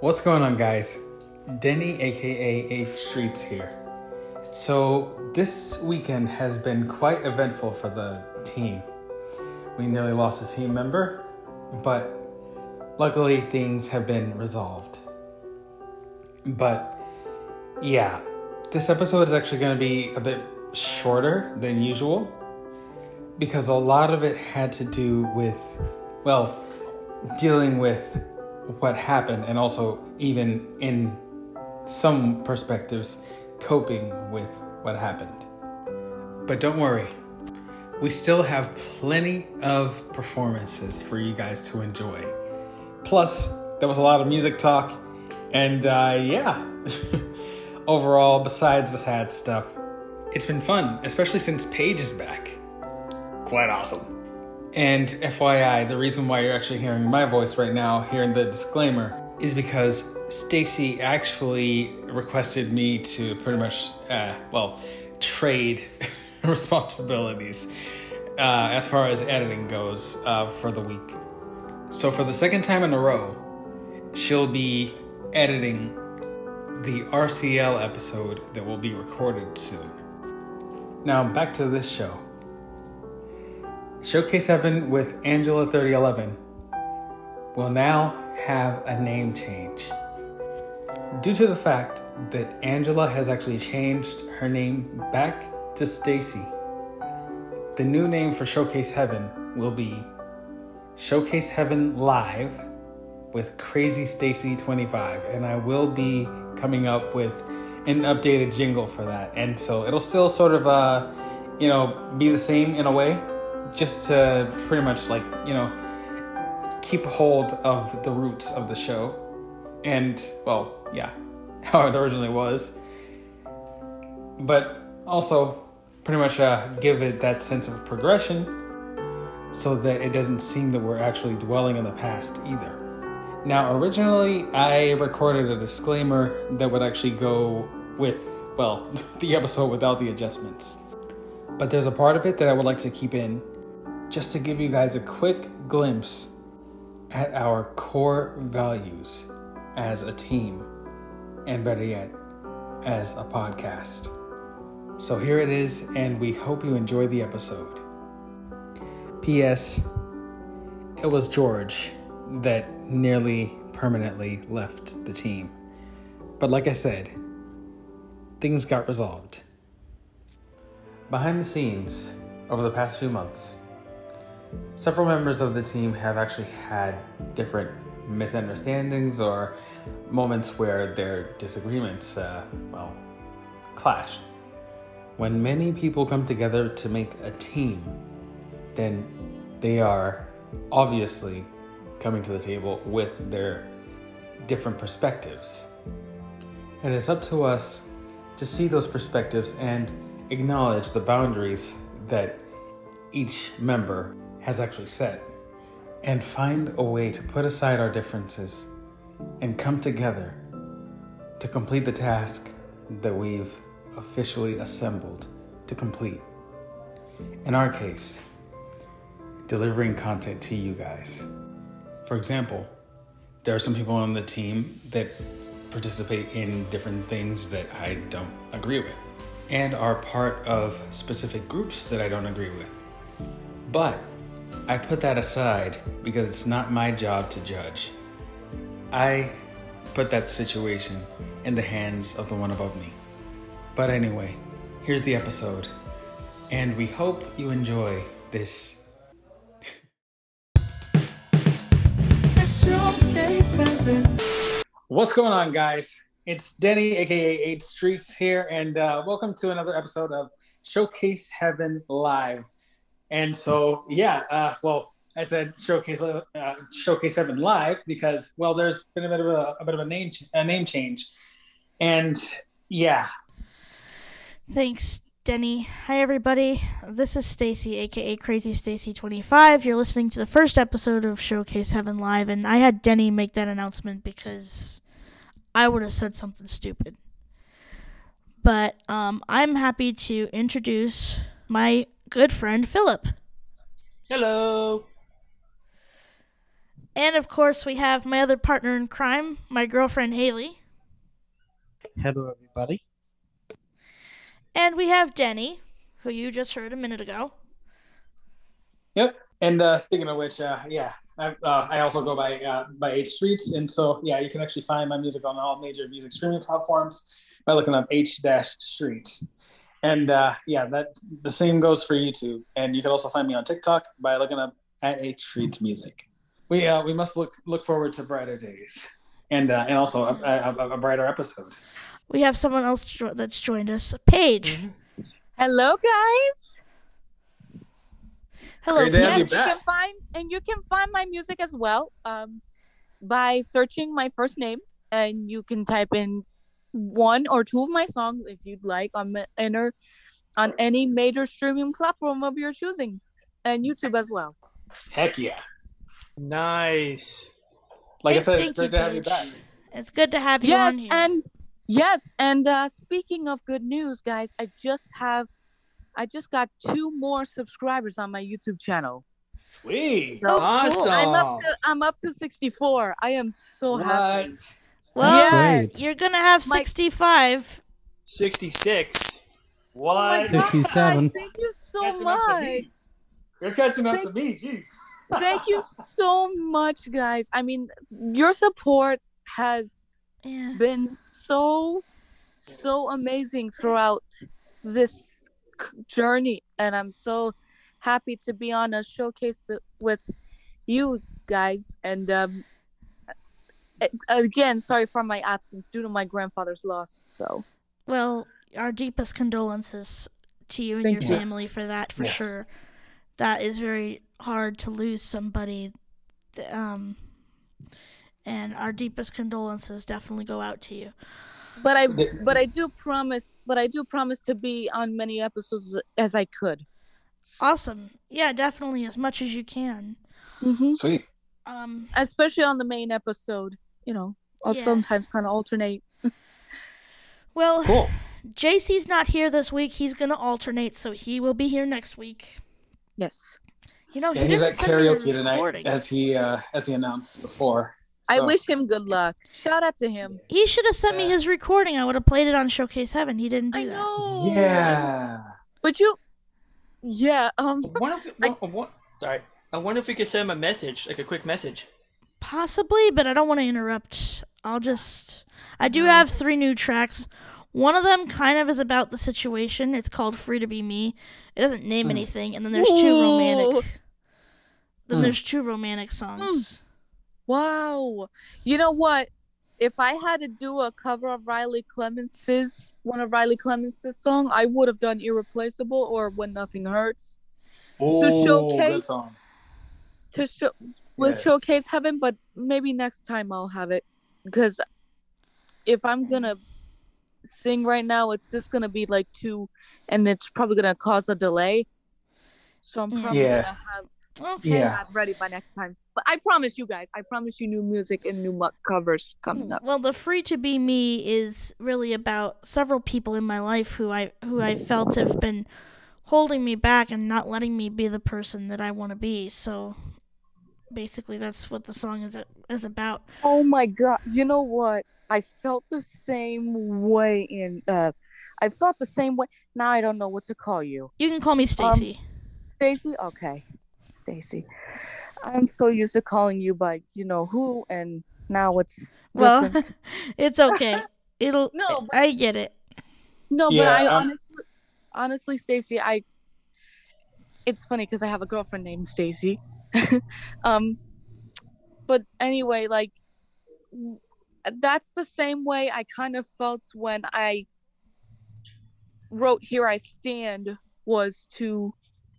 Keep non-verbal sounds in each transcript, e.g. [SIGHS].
What's going on, guys? Denny, aka H Streets, here. So, this weekend has been quite eventful for the team. We nearly lost a team member, but luckily things have been resolved. But yeah, this episode is actually going to be a bit shorter than usual because a lot of it had to do with, well, dealing with what happened and also, even in some perspectives, coping with what happened. But don't worry, we still have plenty of performances for you guys to enjoy. Plus, there was a lot of music talk, and uh, yeah, [LAUGHS] overall, besides the sad stuff, it's been fun, especially since Paige is back. Quite awesome. And FYI, the reason why you're actually hearing my voice right now, hearing the disclaimer, is because Stacy actually requested me to pretty much, uh, well, trade [LAUGHS] responsibilities uh, as far as editing goes uh, for the week. So, for the second time in a row, she'll be editing the RCL episode that will be recorded soon. Now, back to this show. Showcase Heaven with Angela 3011 will now have a name change. Due to the fact that Angela has actually changed her name back to Stacy, the new name for Showcase Heaven will be Showcase Heaven Live with Crazy Stacy 25 and I will be coming up with an updated jingle for that. And so it'll still sort of uh you know be the same in a way just to pretty much like you know keep hold of the roots of the show. And well yeah [LAUGHS] how it originally was. But also pretty much uh, give it that sense of progression so that it doesn't seem that we're actually dwelling in the past either. Now originally i recorded a disclaimer that would actually go with well [LAUGHS] the episode without the adjustments. But there's a part of it that i would like to keep in just to give you guys a quick glimpse at our core values as a team, and better yet, as a podcast. So here it is, and we hope you enjoy the episode. P.S. It was George that nearly permanently left the team. But like I said, things got resolved. Behind the scenes, over the past few months, several members of the team have actually had different misunderstandings or moments where their disagreements, uh, well, clashed. When many people come together to make a team, then they are obviously coming to the table with their different perspectives. And it's up to us to see those perspectives and acknowledge the boundaries that each member has actually said, and find a way to put aside our differences and come together to complete the task that we've officially assembled to complete. In our case, delivering content to you guys. For example, there are some people on the team that participate in different things that I don't agree with and are part of specific groups that I don't agree with. But I put that aside because it's not my job to judge. I put that situation in the hands of the one above me. But anyway, here's the episode, and we hope you enjoy this. What's going on, guys? It's Denny, aka H Streets, here, and uh, welcome to another episode of Showcase Heaven Live. And so, yeah, uh, well, I said showcase uh, showcase Heaven live because well, there's been a bit of a, a bit of a name a name change, and yeah. Thanks, Denny. Hi, everybody. This is Stacy, aka Crazy Stacy twenty five. You're listening to the first episode of Showcase Heaven live, and I had Denny make that announcement because I would have said something stupid. But um, I'm happy to introduce my good friend Philip. Hello. And of course, we have my other partner in crime, my girlfriend Haley. Hello, everybody. And we have Denny, who you just heard a minute ago. Yep. And uh, speaking of which, uh, yeah, I, uh, I also go by uh, by H Streets, and so yeah, you can actually find my music on all major music streaming platforms by looking up H Dash Streets. And uh, yeah, that the same goes for YouTube. And you can also find me on TikTok by looking up at H Streets Music. We uh, we must look look forward to brighter days, and uh, and also a, a, a brighter episode. We have someone else jo- that's joined us, Paige. Mm-hmm. Hello, guys. Hello, great to Paige. you you can find and you can find my music as well um, by searching my first name, and you can type in one or two of my songs if you'd like on ma- enter on any major streaming platform of your choosing, and YouTube as well. Heck yeah! Nice. Like I said, it's thank great you, to have you back. It's good to have you yes, on here. and yes, and uh, speaking of good news, guys, I just have. I just got two more subscribers on my YouTube channel. Sweet. Cool. awesome. I'm up to I'm up to 64. I am so happy. What? well, Great. you're gonna have My- 65. 66. Oh my What? God, 67. Thank you so Catching up to much. me. You're catching up to me. Jeez. Thank you so much, guys. I mean, your support has Yeah. been so, so amazing throughout this c- journey, and I'm so happy to be on a showcase with you guys. And um, a- again, sorry for my absence due to my grandfather's loss. So Well, our deepest condolences to you and Thank your you. family for that, for Yes. sure. That is very hard to lose somebody. Um, and our deepest condolences definitely go out to you. but I but I do promise but I do promise to be on many episodes as I could. Awesome. Yeah, definitely as much as you can. Mm-hmm. Sweet. Um, Especially on the main episode, you know. I'll Yeah. sometimes kind of alternate. [LAUGHS] well, Cool. JC's not here this week. He's gonna alternate, so he will be here next week. Yes. You know, Yeah, he he's at send me the karaoke tonight, recording. as he uh, as he announced before. I wish him good luck. Shout out to him. He should have sent me his recording. I would have played it on Showcase Heaven. He didn't do I that. know. Yeah. But you Yeah, um I wonder if, I, wa- sorry. I wonder if we could send him a message, like a quick message. Possibly, but I don't want to interrupt. I'll just. I do have three new tracks. One of them kind of is about the situation. It's called "Free to Be Me." It doesn't name Mm. anything, and then there's two Ooh. romantic. Then Mm. there's two romantic songs. wow. You know what? If I had to do a cover of Riley Clemmons's one of Riley Clemmons's song, I would have done Irreplaceable or When Nothing Hurts. Oh, showcase- good song. to show with Yes. showcase heaven but maybe next time i'll have it because if i'm gonna sing right now it's just gonna be like two and it's probably gonna cause a delay so i'm probably Yeah. gonna have Okay. Yeah. that ready by next time but i promise you guys i promise you new music and new mu- covers coming hmm. up Well, the "Free to Be Me" is really about several people in my life who I who I felt have been holding me back and not letting me be the person that I want to be. So, basically, that's what the song is is about. oh my god you know what i felt the same way in uh i felt the same way now i don't know what to call you You can call me Stacy. Stacy? Okay. Stacy. I'm so used to calling you by you know who and now it's well, [LAUGHS] it's okay. It'll. [LAUGHS] No, but- I get it. no, but Yeah, I um, honestly honestly Stacy, I it's funny cuz I have a girlfriend named Stacy. [LAUGHS] um but anyway, like that's the same way I kind of felt when I wrote Here I Stand was to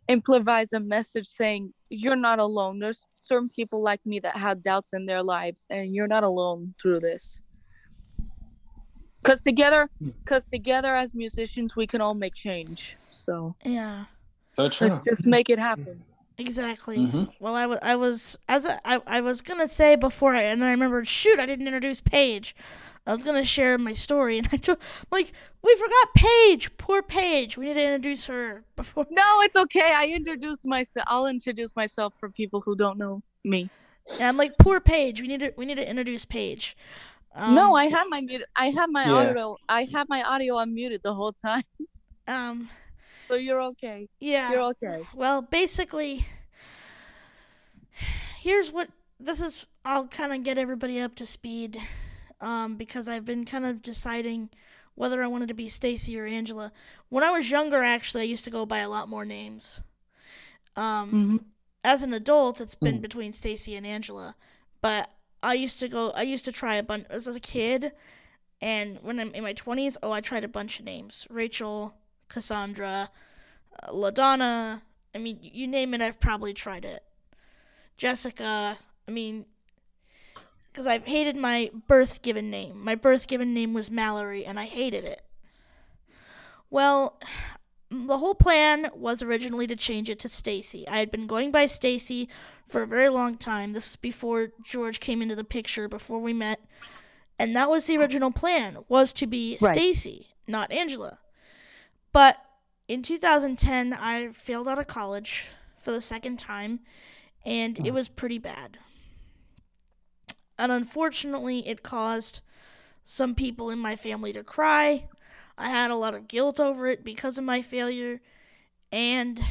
improvise a message saying you're not alone. There's certain people like me that have doubts in their lives and you're not alone through this. Cuz together cuz together as musicians we can all make change. So Yeah. So true. let's just make it happen. Exactly. Mhm. Well, I wa- I was as a, I, I was gonna say before, I, and then I remembered. Shoot, I didn't introduce Paige. I was gonna share my story, and [LAUGHS] I told like we forgot Paige. Poor Paige. We need to introduce her before. No, it's okay. I introduced myself. I'll introduce myself for people who don't know me. And I'm like, poor Paige. We need to we need to introduce Paige. Um, no, I have my mute. I have my Yeah. audio. I have my audio unmuted the whole time, um so you're okay. yeah. You're okay. Well, basically, here's what this is. I'll kind of get everybody up to speed um, because I've been kind of deciding whether I wanted to be Stacy or Angela. When I was younger, actually, I used to go by a lot more names. Um, Mm-hmm. As an adult, it's been Mm. between Stacy and Angela, but I used to go. I used to try a bunch as a kid, and when I'm in my twenties, oh, I tried a bunch of names: Rachel, Cassandra, uh, LaDonna. I mean, you name it, I've probably tried it. Jessica. I mean, because I've hated my birth given name. My birth given name was Mallory, and I hated it. Well, [SIGHS] the whole plan was originally to change it to Stacy. I had been going by Stacy for a very long time. This was before George came into the picture, before we met. And that was the original plan, was to be Right. Stacy, not Angela. But in 2010, I failed out of college for the second time, and it uh-huh. was pretty bad. And unfortunately, it caused some people in my family to cry. I had a lot of guilt over it because of my failure, and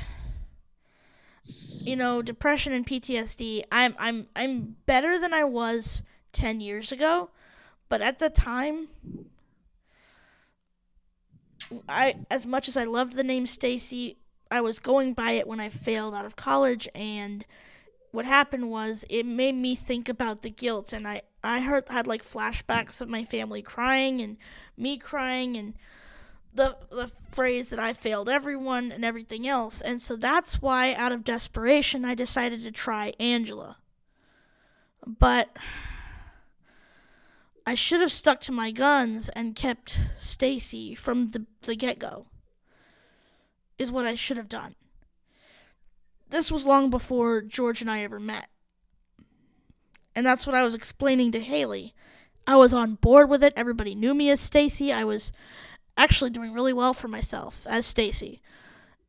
you know, depression and PTSD. I'm I'm I'm better than I was 10 years ago, but at the time I as much as I loved the name Stacy, I was going by it when I failed out of college and what happened was it made me think about the guilt and I I heard had like flashbacks of my family crying and me crying and the the phrase that I failed everyone and everything else and so that's why out of desperation I decided to try Angela. But I should have stuck to my guns and kept Stacy from the the get-go. Is what I should have done. This was long before George and I ever met. And that's what I was explaining to Haley. I was on board with it. Everybody knew me as Stacy. I was actually doing really well for myself as Stacy.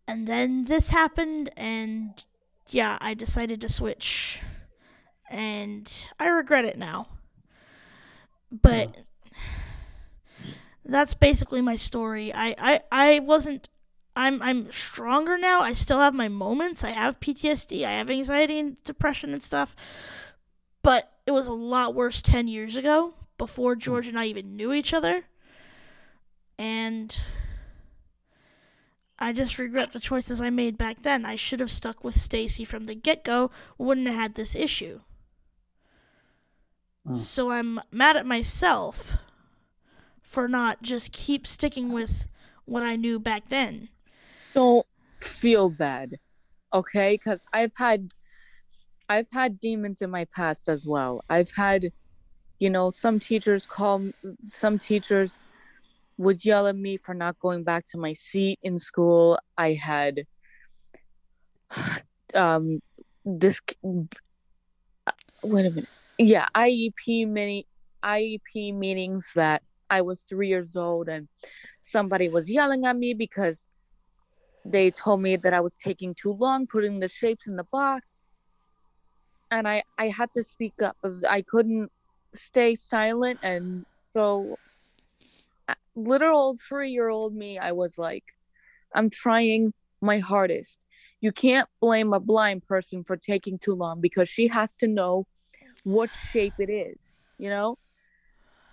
And then this happened and yeah, I decided to switch. And I regret it now. But that's basically my story. I, I, I wasn't I'm I'm stronger now. I still have my moments. I have PTSD. I have anxiety and depression and stuff. But it was a lot worse 10 years ago before hmm. George and I even knew each other. And I just regret the choices I made back then. I should have stuck with Stacy from the get-go. Wouldn't have had this issue. Mm. So I'm mad at myself for not just keep sticking with what I knew back then. Don't feel bad, okay? Because I've had, I've had demons in my past as well. I've had, you know, some teachers call, some teachers would yell at me for not going back to my seat in school. I had, [SIGHS] um, this. Wait a minute. Yeah, IEP many IEP meetings that I was three years old and somebody was yelling at me because they told me that I was taking too long putting the shapes in the box. And I, I had to speak up. I couldn't stay silent. And so, uh, literal three year old me, I was like, I'm trying my hardest. You can't blame a blind person for taking too long because she has to know what shape it is, you know?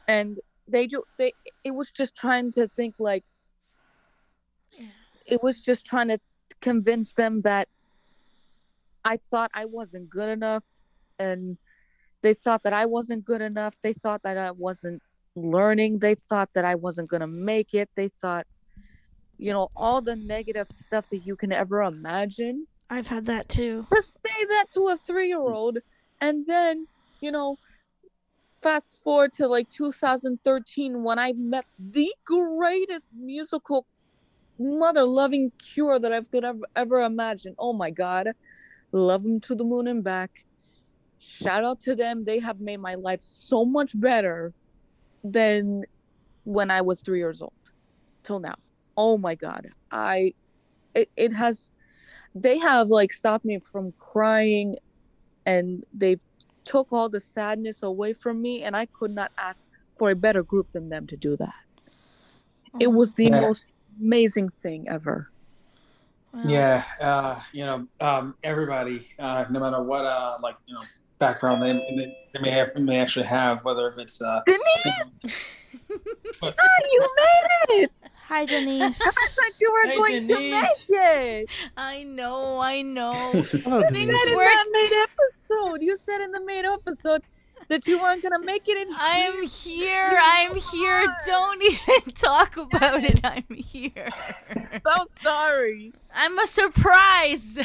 And they do, they, it was just trying to think like, it was just trying to convince them that I thought I wasn't good enough and they thought that I wasn't good enough. They thought that I wasn't learning. They thought that I wasn't going to make it. They thought, you know, all the negative stuff that you can ever imagine. I've had that too. Just say that to a three year old and then, you know, fast forward to like 2013 when I met the greatest musical mother loving cure that I've could ever, ever imagine. Oh my God. Love them to the moon and back. Shout out to them. They have made my life so much better than when I was three years old till now. Oh my God. I, it, it has, they have like stopped me from crying and they've took all the sadness away from me, and I could not ask for a better group than them to do that. It was the Yeah. most amazing thing ever. Well, Yeah, uh, you know, um, everybody, uh, no matter what, uh, like you know, background they, they, they may have, may actually have, whether if it's uh, Denise, [LAUGHS] But- you made it! Hi, Denise. [LAUGHS] I thought you were Hey, going Denise. to make it. I know, I know. [LAUGHS] Hello, You Denise. said in work. that main episode. You said in the main episode that you weren't gonna make it in. I'm here. I'm here. Don't [LAUGHS] even talk about it. I'm here. so sorry. I'm a surprise.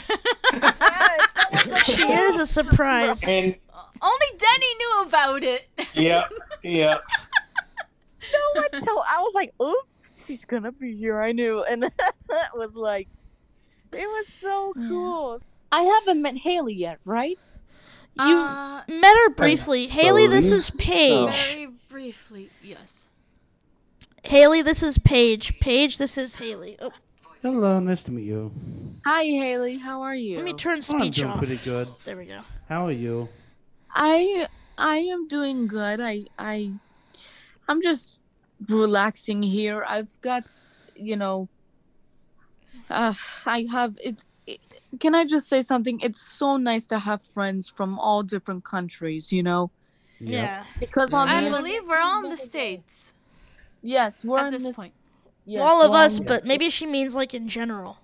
she is a surprise. and Only Denny knew about it. yeah, yeah, No one told. I was like, "Oops, she's gonna be here." I knew, and [LAUGHS] that was like, it was so cool. I haven't met Haley yet, right? You Uh, met her briefly. Haley, this is believe Paige. very briefly, yes. Haley, this is Paige. Paige, this is Haley. Oh, Hello, nice to meet you. Hi, Haley. How are you? let me turn speech Oh, I'm doing off. pretty good. There we go. How are you? I I am doing good. I I I'm just relaxing here. I've got, you know, uh, I have it, it. Can I just say something? It's so nice to have friends from all different countries. You know, Yep. Yeah. because on the I internet- believe we're all in the States Yes, we're at in this this point. Yes, All of us, but maybe she means like in general.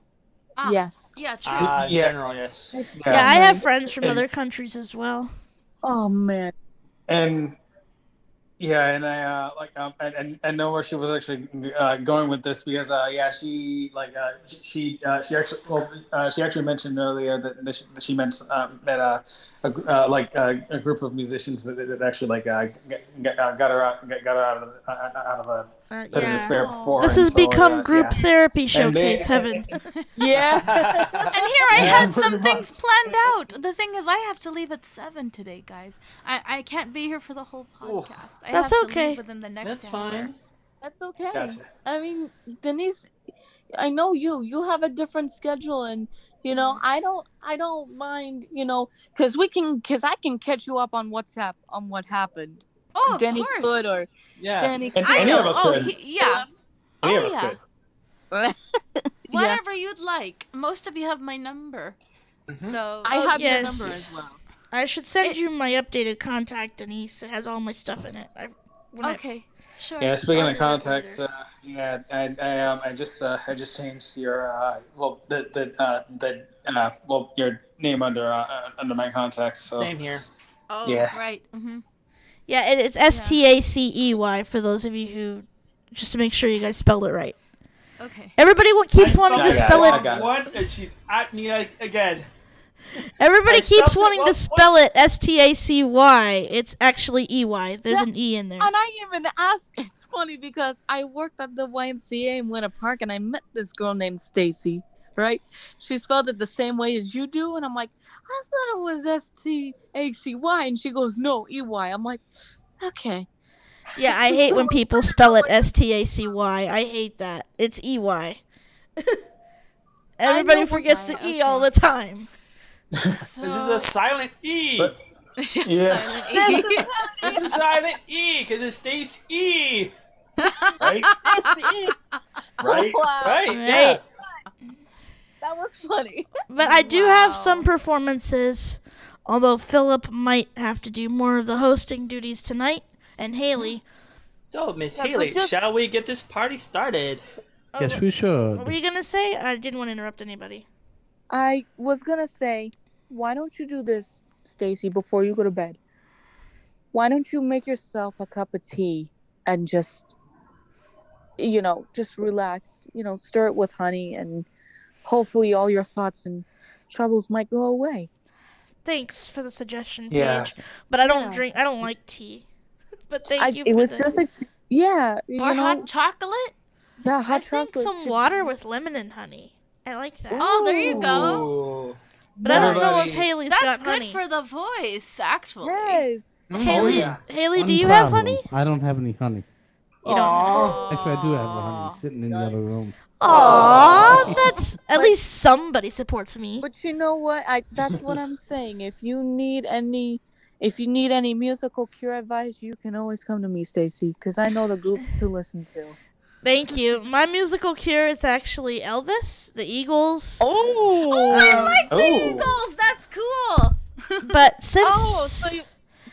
Ah, Yes. Yeah, true. Uh, in Yeah. general, yes. Yeah, I have friends from And- other countries as well. Oh man. and yeah, and I uh, like um, and, and I know where she was actually uh, going with this because uh, yeah, she like uh, she she, uh, she actually well uh, she actually mentioned earlier that, that, she, that she meant um, met uh, a uh, like uh, a group of musicians that, that actually like uh, got, got, got her out got her out of the, uh, out of a Uh, pit of yeah. despair before. This has so, become yeah, group yeah. therapy And they- showcase heaven. [LAUGHS] [LAUGHS] Yeah. And here I Yeah, had some [LAUGHS] pretty things planned out. The thing is, I have to leave at seven today, guys. I, I can't be here for the whole podcast. I That's have to okay. leave within the next That's hour. fine. That's okay. Gotcha. I mean, Denise, I know you. You have a different schedule, and you know, I don't. I don't mind. You know, because we can. Because I can catch you up on WhatsApp on what happened. Oh, of Danny course. could or Yeah. Danny. And- I Any know. of us oh, could. he- yeah. Any oh, of us yeah. could. [LAUGHS] Whatever you'd like. Most of you have my number. Mhm. So I Oh, have yes. your number as well. I should send It- you my updated contact, Denise. It has all my stuff in it. I, when I- okay, sure. Yeah, speaking I'll of contacts, uh, yeah, I, I, um, I just, uh, I just changed your, uh, well, the, the, uh, the, uh, well, your name under, uh, under my contacts. So. Same here. Oh, Yeah. right. hmm yeah, it, it's S T A C E Y for those of you who, just to make sure you guys spelled it right. Okay. Everybody wa- keeps I wanting to spell it. it. I got it. once, and she's at me again. Everybody I keeps wanting to once- spell it S T A C Y. It's actually E Y. There's Yeah, an E in there. And I even asked. It's funny because I worked at the YMCA in Winter Park, and I met this girl named Stacy. Right? She spelled it the same way as you do, and I'm like, I thought it was S T A C Y, and she goes, No, E Y. I'm like, okay. Yeah, I hate when people spell it S T A C Y. I hate that. It's E Y. [LAUGHS] Everybody know forgets the why, E all the time. So, [LAUGHS] This is a silent E. But- [LAUGHS] Yeah. Silent E. This is a silent E because it stays E. Right? right? Wow, Right? Right. Yeah. That was funny. [LAUGHS] But I do have some performances, although Philip might have to do more of the hosting duties tonight, and Haley. So, Miss Yeah, Haley, just- shall we get this party started? Yes, we should. What were you gonna say? I didn't want to interrupt anybody. I was gonna say, why don't you do this, Stacy, before you go to bed? Why don't you make yourself a cup of tea and just, you know, just relax. You know, stir it with honey, and hopefully all your thoughts and troubles might go away. Thanks for the suggestion, Yeah. Paige. But I don't Yeah. drink. I don't like tea. [LAUGHS] but thank I, you. it for was the- just like, yeah, you or know, hot chocolate? yeah, hot I think some water with lemon and honey. I like that. Oh, there you go. Ooh. But I don't know if Everybody- Haley's That's got good for the voice, actually. Yes. Oh, Haley, yeah. Haley, do One you have honey? I don't have any honey. You don't. Aw. Actually, I do have honey sitting in the other room. Aw, [LAUGHS] that's at least somebody supports me. But you know what? I that's what I'm saying. If you need any if you need any musical cure advice, you can always come to me, Stacy, because I know the groups to listen to. Thank you. My musical cure is actually Elvis, the Eagles. Oh, oh I like the Oh. Eagles. That's cool. But oh, since oh, so you,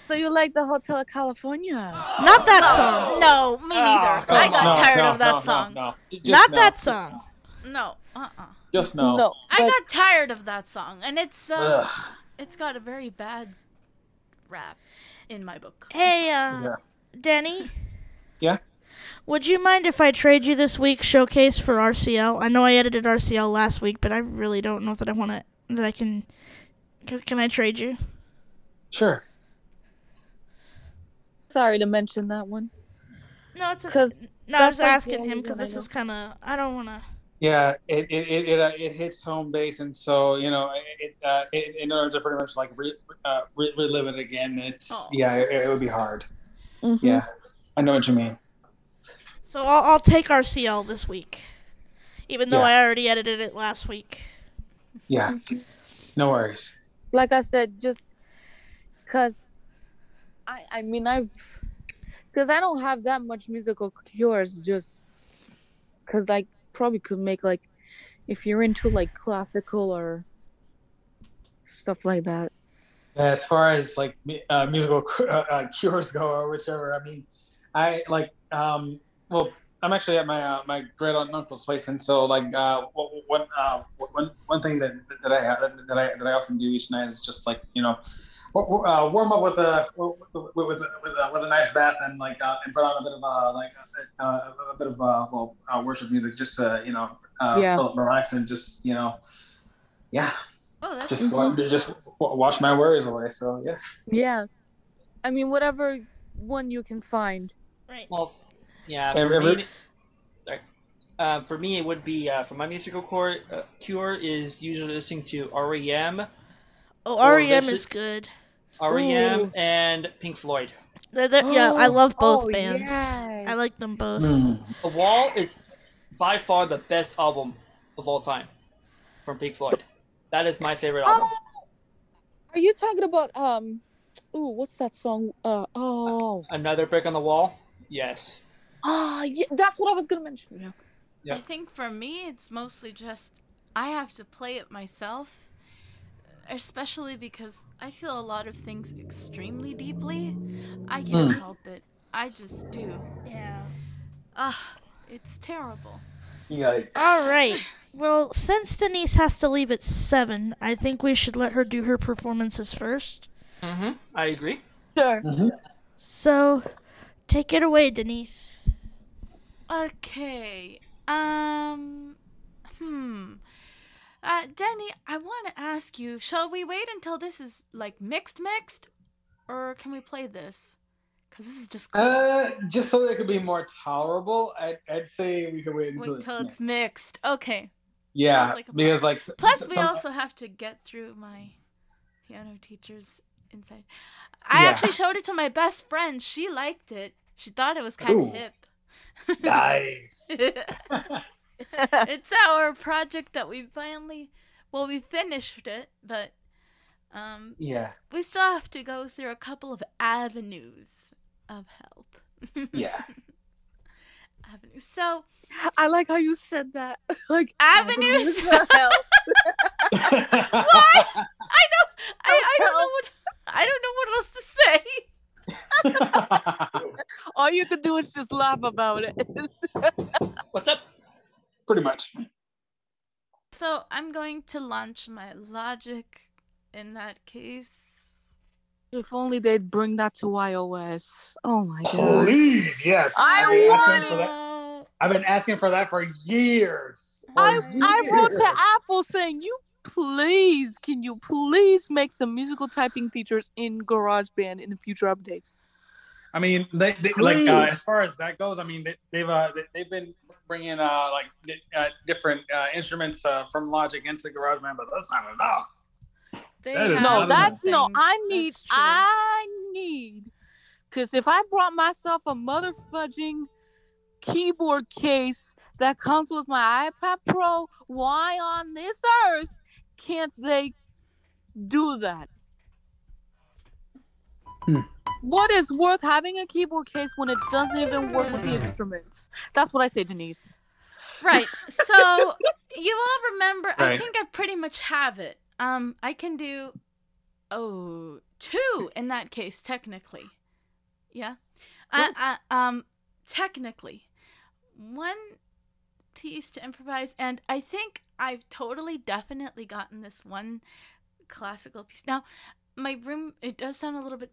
so you like the Hotel California? not that song, No, me neither. Ah, come I got on. tired no, of that no, song. No, no. J- not no. that song. No, uh-uh. Just no. No, I but- got tired of that song, and it's uh, Ugh. it's got a very bad rap in my book. Hey, uh, Yeah. Denny. Yeah? Would you mind if I trade you this week's showcase for RCL? I know I edited RCL last week, but I really don't know that I want to. That I can. Can I trade you? Sure. Sorry to mention that one, No, it's okay. because No, I was like asking him because this is kind of. I don't want to. Yeah, it it it it, uh, it hits home base, and so you know, it, uh, it in order to pretty much like re, uh, re, relive it again, it's Aw. yeah, it, it would be hard. Mhm. Yeah, I know what you mean. So I'll, I'll take RCL this week, even though Yeah. I already edited it last week. Yeah, no worries. like I said, just because I I mean I've because I don't have that much musical cures, just because I probably could make like if you're into like classical or stuff like that. As far as like uh, musical uh, uh, cures go, or whichever, I mean, I like um well. I'm actually at my uh, my great aunt and uncle's place, and so like uh, one uh, one one thing that that I that I that I often do each night is just like you know uh, warm up with a with with, with, a, with a nice bath and like uh, and put on a bit of uh, like uh, a bit of uh, well uh, worship music just to you know uh, Yeah. relax and just you know yeah Oh, that's just wa- just wash my worries away. So yeah. Yeah, I mean whatever one you can find. Right. Well, yeah. For River- me, sorry. Uh, for me, it would be uh, for my musical core, uh, cure is usually listening to REM, Oh, REM is is- good. REM, Ooh. and Pink Floyd. They're, they're- yeah, I love both Oh, bands. yes. I like them both. The Wall is by far the best album of all time from Pink Floyd. That is my favorite album. Are you talking about um? Ooh, what's that song? Uh oh. Another Brick on the Wall. Yes. Ah, yeah, that's what I was gonna mention. Yeah. Yeah. I think for me, it's mostly just I have to play it myself, especially because I feel a lot of things extremely deeply. I can't Mm. help it. I just do. Yeah. Ah, it's terrible. Yikes. All right. Well, since Denise has to leave at seven, I think we should let her do her performances first. Mm-hmm. I agree. Sure. So, take it away, Denise. Okay. Um. Hmm. Uh, Denny, I want to ask you: Shall we wait until this is like mixed, mixed, or can we play this? Cause this is just cool. Uh, just so that it could be more tolerable, I'd, I'd say we could wait until Wait it's, till it's mixed. mixed. Okay. Yeah, like because like Plus, s- we some- also have to get through my piano teacher's insight. I Yeah. actually showed it to my best friend. She liked it. She thought it was kind of hip. nice. [LAUGHS] [LAUGHS] [LAUGHS] it's our project that we finally, well, we finished it, but um, yeah, we still have to go through a couple of avenues of help. yeah. [LAUGHS] avenues. So I like how you said that. [LAUGHS] like avenues. of help. What? I know. I, I don't know what. I don't know what else to say. All you can do is just laugh about it. What's up? Pretty much. So I'm going to launch my logic in that case. if only they'd bring that to iOS. Oh my god. Please, yes. I I've been asking want for that. I've been asking for that for years. For I I wrote to Apple saying you please can you please make some musical typing features in GarageBand in the future updates. I mean, they, they like uh, as far as that goes. I mean, they, they've uh, they, they've been bringing uh like di- uh, different uh, instruments uh, from Logic into GarageBand, but that's not enough. They That is No, awesome. some that's no. I need. I need. Because if I brought myself a mother fudging keyboard case that comes with my iPad Pro, why on this earth can't they do that? What is worth having a keyboard case when it doesn't even work with the instruments? That's what I say, Denise. Right. [LAUGHS] So you all remember? I think I pretty much have it. Um, I can do oh two in that case technically. Yeah. I, I, um, technically, one piece to improvise, and I think I've totally definitely gotten this one classical piece. Now, my room it does sound a little bit.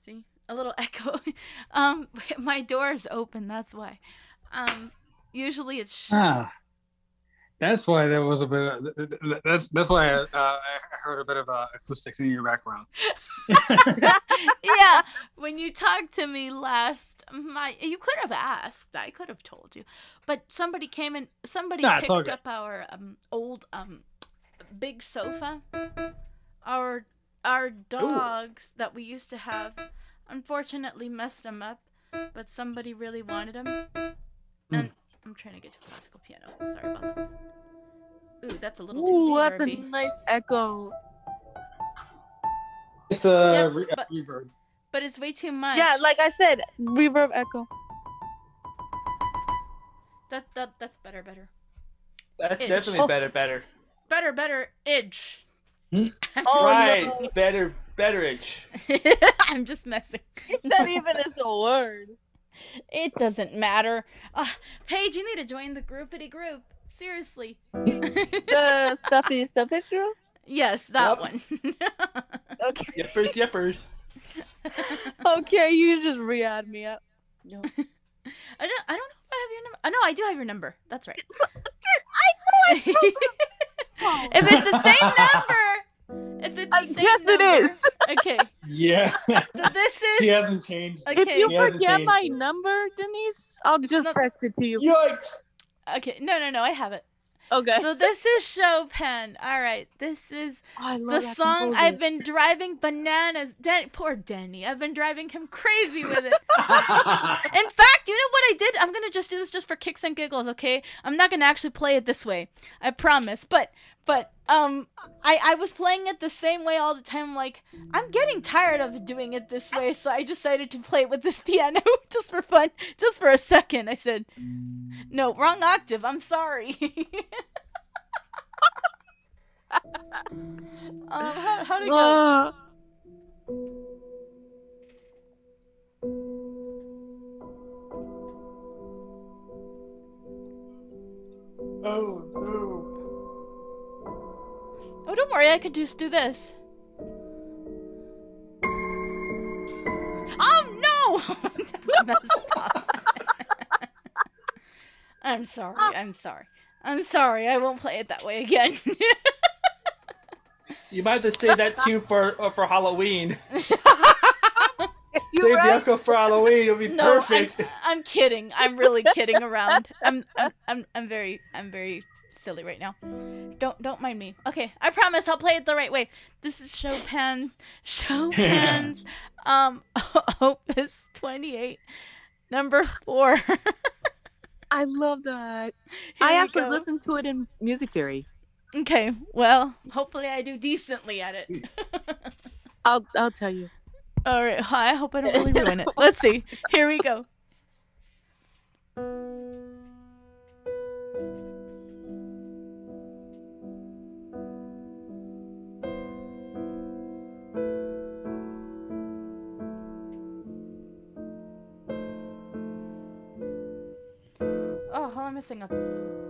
See, a little [LAUGHS] echo. um, [LAUGHS] my door is open. That's why. Um, usually it's shut. Ah, that's why there was a bit. Of, that's that's why I, uh, I heard a bit of uh, acoustics in your background. [LAUGHS] yeah, when you talked to me last, my you could have asked. I could have told you, but somebody came and somebody Nah, picked up our um, old um big sofa. Our our dogs that we used to have, unfortunately, messed them up. But somebody really wanted them, Hmm. and I'm trying to get to a classical piano. Sorry about that. Ooh, that's a little too Ooh, that's a reverby. nice echo. It's a Yeah, re- but- reverb. but it's way too much. Yeah, like I said, reverb echo. that that that's better, better. That's Itch. definitely Oh. better, better. better, better edge. I'm, Oh, just, right, better, betterage. [LAUGHS] I'm just messing. That even is a word. It doesn't matter. Uh, Paige, you need to join the groupity group. Seriously. The [LAUGHS] stuffy stuffy girl. yes, that Yep. one. [LAUGHS] Okay. Yippers, yippers. Okay, you just re-add me up. No. I don't. I don't know if I have your number. Oh, no, I do have your number. That's right. I know. if it's the same number, if it's uh, the I same guess it number- is. [LAUGHS] Okay, Yeah, so this [LAUGHS] is. she hasn't changed. okay. If you She forget my it. number, Denise, I'll just not- text it to you. Yikes! Okay, no, no, no, I have it. Okay. So this is Chopin. All right, this is Oh, the song. I've been driving bananas. Den- poor Denny. I've been driving him crazy with it. [LAUGHS] In fact, you know what I did? I'm gonna just do this just for kicks and giggles, okay? I'm not gonna actually play it this way. I promise. But but um I, I was playing it the same way all the time, like I'm getting tired of doing it this way, so I decided to play it with this [LAUGHS] piano just for fun. Just for a second. I said No, wrong octave, I'm sorry. [LAUGHS] um how how'd it go? Ah. Oh, no. Oh, don't worry, I could just do this. Oh no! [LAUGHS] That's messed up. [LAUGHS] I'm sorry. I'm sorry. I'm sorry. I won't play it that way again. [LAUGHS] You might have to save that tune for uh, for Halloween. You Save the right? echo for Halloween. It'll be no, perfect. I'm, I'm kidding. I'm really kidding around. I'm, I'm I'm I'm very I'm very silly right now. Don't don't mind me. Okay, I promise I'll play it the right way. This is Chopin [LAUGHS] Chopin's um [LAUGHS] opus 28 number 4. [LAUGHS] I love that. I we actually go. listened to it in music theory. Okay, well, hopefully I do decently at it. I'll I'll tell you. All right, I hope I don't really ruin it. Let's see. Here we go. Oh,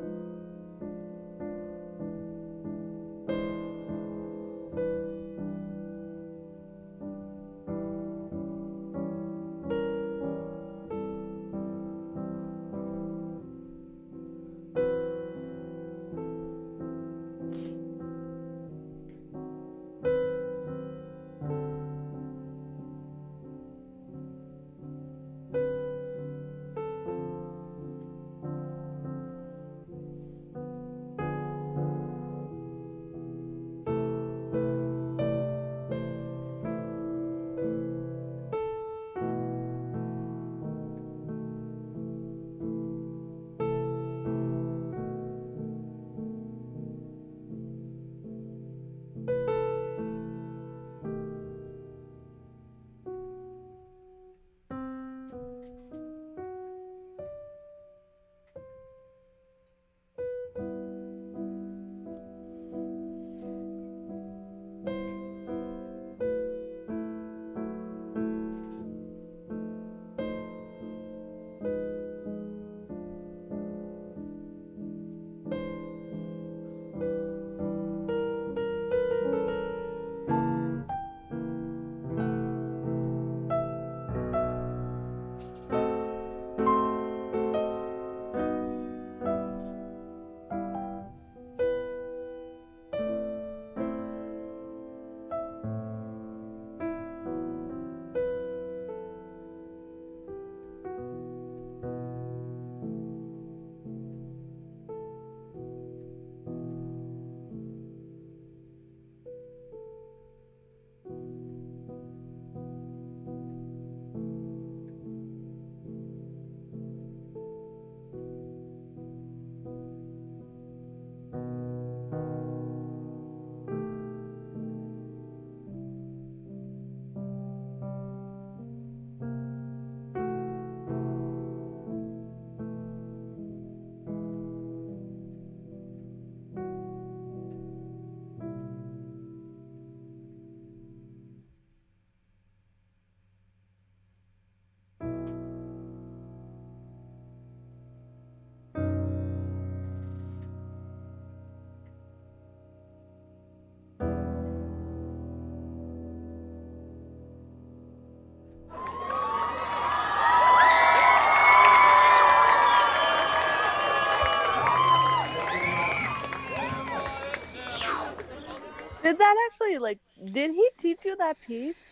how am I missing a? actually like, did he teach you that piece?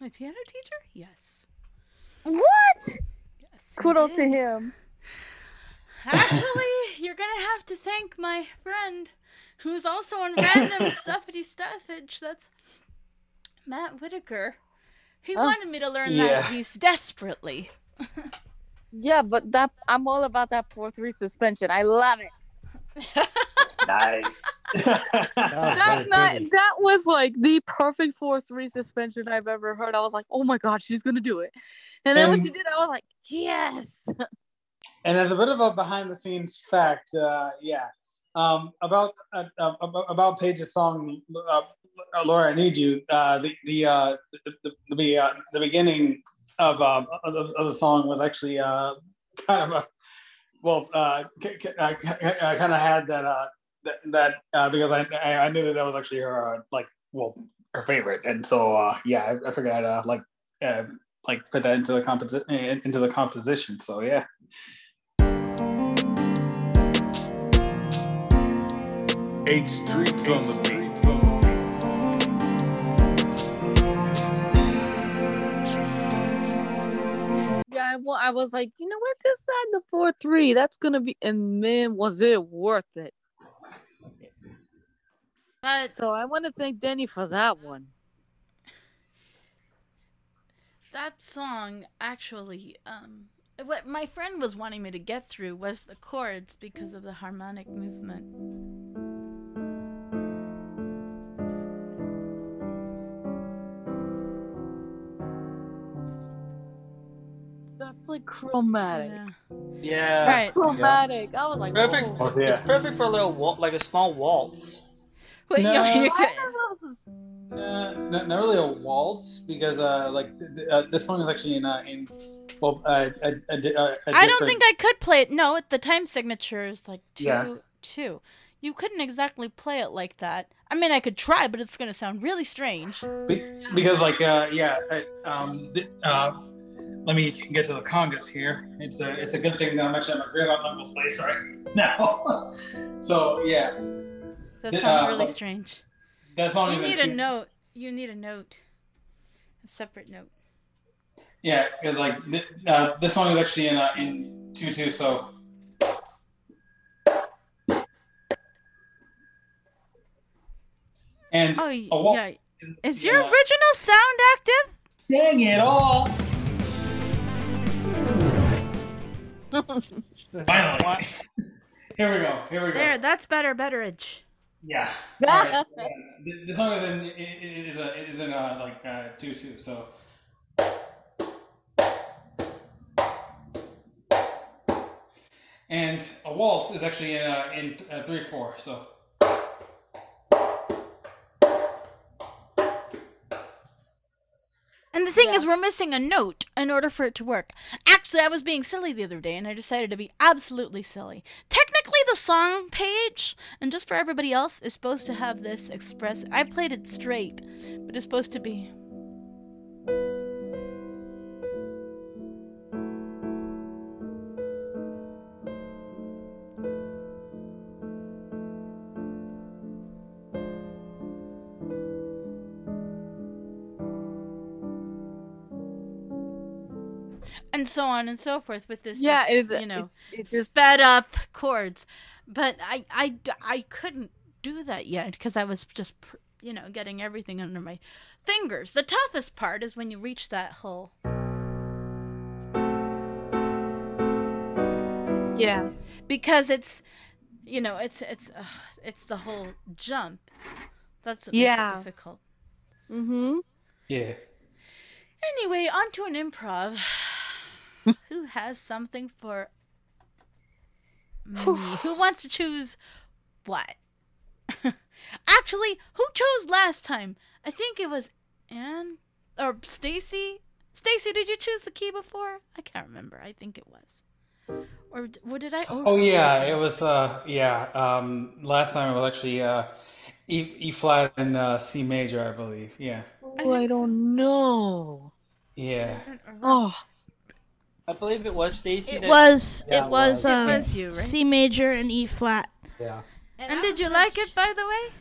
My piano teacher? Yes. What? Yes. he Kudos to him. Actually, you're gonna have to thank my friend, who's also on random [LAUGHS] stuffity stuffage. That's Matt Whitaker. He Oh. wanted me to learn Yeah. that piece desperately. Yeah, but that I'm all about that four three suspension. I love it. [LAUGHS] Nice. [LAUGHS] That was That very night, pretty. that was like the perfect four three suspension I've ever heard. I was like, oh my god, she's gonna do it. And then when she did, I was like, yes. [LAUGHS] And as a bit of a behind the scenes fact, uh, yeah, um, about uh, uh, about- about Paige's song, uh, uh, "Laura, I Need You." Uh, the the, uh, the the the, uh, the beginning of, um, of of the song was actually uh, [LAUGHS] kind of a well, uh, k- k- I, I kind of had that uh, that, that uh, because I, I I knew that that was actually her uh, like well her favorite, and so uh, yeah, I, I figured I'd uh, like uh, like fit that into the composi- into the composition. So yeah. H Streets on the beat. Yeah, I, I was like, you know what? Just add the four three. That's gonna be. And man, was it worth it? But So I want to thank Denny for that one. that song actually, um, what my friend was wanting me to get through was the chords because of the harmonic movement. That's like chromatic. Yeah. Yeah. Right. Chromatic. I was like, Perfect. oh. Oh, yeah. It's perfect for a little wa- like a small waltz. Wait, No. you- you Why could- are those- Uh, not, not really a waltz because uh, like th- th- uh, this song is actually in uh, in well uh, a, a, a, a I don't think I could play it. No, the time signature is like two, Yeah. two. You couldn't exactly play it like that. I mean, I could try, but it's gonna sound really strange. Be- because like uh, yeah I, um th- uh, let me get to the congas here. It's a it's a good thing that I'm actually at my grandma uncle's place right [LAUGHS] now. so yeah, That sounds uh, really but- strange. that song You is need a two- note. You need a note. A separate note. Yeah, because like th- uh, this song is actually in uh, in two two. So and Oh, a wa- yeah. Is your yeah. original sound active? Dang it all! [LAUGHS] Finally. Here we go. Here we go. There, that's better, betterage. Yeah. Right. [LAUGHS] Yeah. The, song is in is a, is in uh, like uh, two two. So. And a waltz is actually in uh, in uh, three four. So. Thing is, we're missing a note in order for it to work. Actually, I was being silly the other day, and I decided to be absolutely silly. Technically, the song page, and just for everybody else, is supposed to have this express. I played it straight, but it's supposed to be. So on and so forth with this, Yeah, ex- it- you know, it- it just sped up chords. But I, I i couldn't do that yet because I was just, you know, getting everything under my fingers. The toughest part is when you reach that whole. yeah. because it's you know it's it's uh, it's the whole jump that's what Yeah. makes it difficult Mm-hmm. Yeah. anyway on to an improv who has something for me who wants to choose what [LAUGHS] actually who chose last time i think it was anne or stacy stacy did you choose the key before i can't remember i think it was or what did i Oh yeah, it was. Uh, yeah. Um, last time it was actually uh, E, e flat and uh, C major, I believe. Yeah. Oh, think I don't know. Yeah. Oh, I believe it was Stacy. It that- was Yeah, it it was was. It um was you, right? C major and E flat. Yeah. And did you like it, by the way?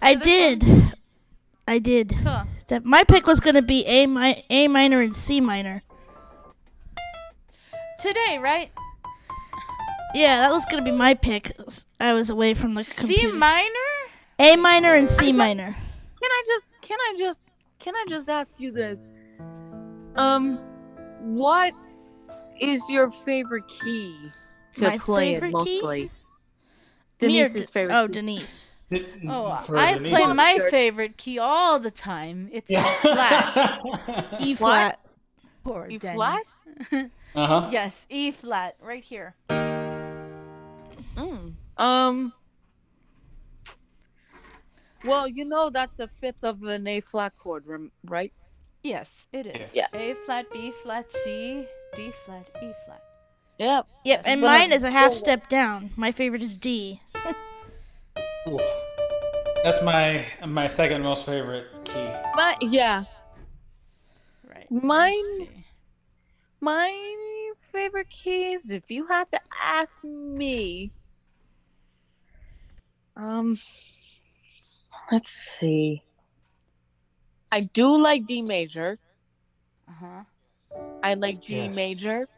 I this did. I did. Cool. That my pick was gonna be A mi- A minor and C minor. Today, right? Yeah, that was gonna be my pick. I was away from the C computer. minor? A minor and C minor. Can I just can I just can I just ask you this? Um what is your favorite key to My play it favorite key? mostly? Me or Denise's D- favorite Oh, key. Denise. Oh, For I Denise. play my favorite key all the time. It's Yeah. flat. [LAUGHS] E flat. Poor E Denny. flat? [LAUGHS] uh huh. Yes, E flat, right here. Mm. Um Well, you know that's a fifth of an A flat chord, right? Yes, it is. Yeah. A flat, B flat, C, D flat, E flat. Yep. Yep, and mine is a half step down. My favorite is D. That's my my second most favorite key. My yeah. Right. Mine- My favorite keys, if you had to ask me, um, let's see. I do like D major. Uh-huh. I like G Yes. major.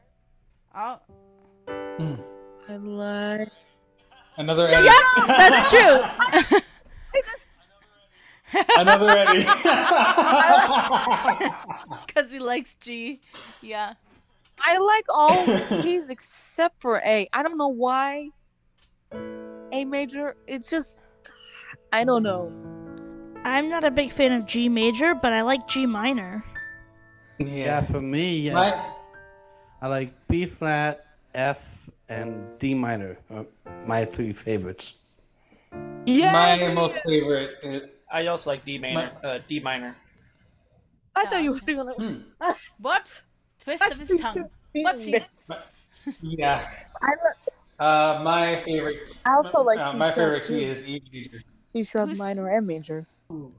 Oh, hmm. I like. Another Eddie. Yeah, that's true. [LAUGHS] Another Eddie. [LAUGHS] [LAUGHS] Because he likes G. Yeah. I like all the keys except for A. I don't know why. A major. It's just. I don't know. I'm not a big fan of G major, but I like G minor. Yeah, for me, yes. My, I like B flat, F, and D minor. My three favorites. Yeah. my most favorite is I also like D minor. Uh, D minor. I thought you were doing it. Hmm. [LAUGHS] Whoops. Twist of his tongue. [LAUGHS] Whoopsies. [LAUGHS] yeah. I lo- Uh, my favorite. I also like uh, C my favorite key is E major. C sharp Who's- minor and major. You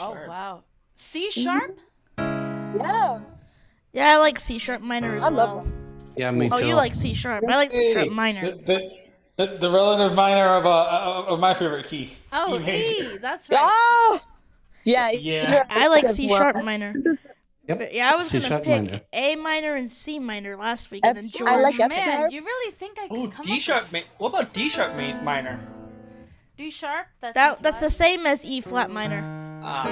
Oh, wow. C sharp? Yeah. Yeah, I like C sharp minor as I love well. Yeah, me too. Oh, you like C sharp. I like C sharp minor. The, the, the, the relative minor of uh, of my favorite key. Oh, E major. E. That's right. Oh. Yeah. Yeah. I like C sharp minor. Yep. But yeah, I was C gonna pick minor. A minor and C minor last week, and then F- George. I like F Man, sharp. you really think I could Oh, come D sharp. with what about D sharp minor? D sharp? That's that that's the same as E flat minor. Ah,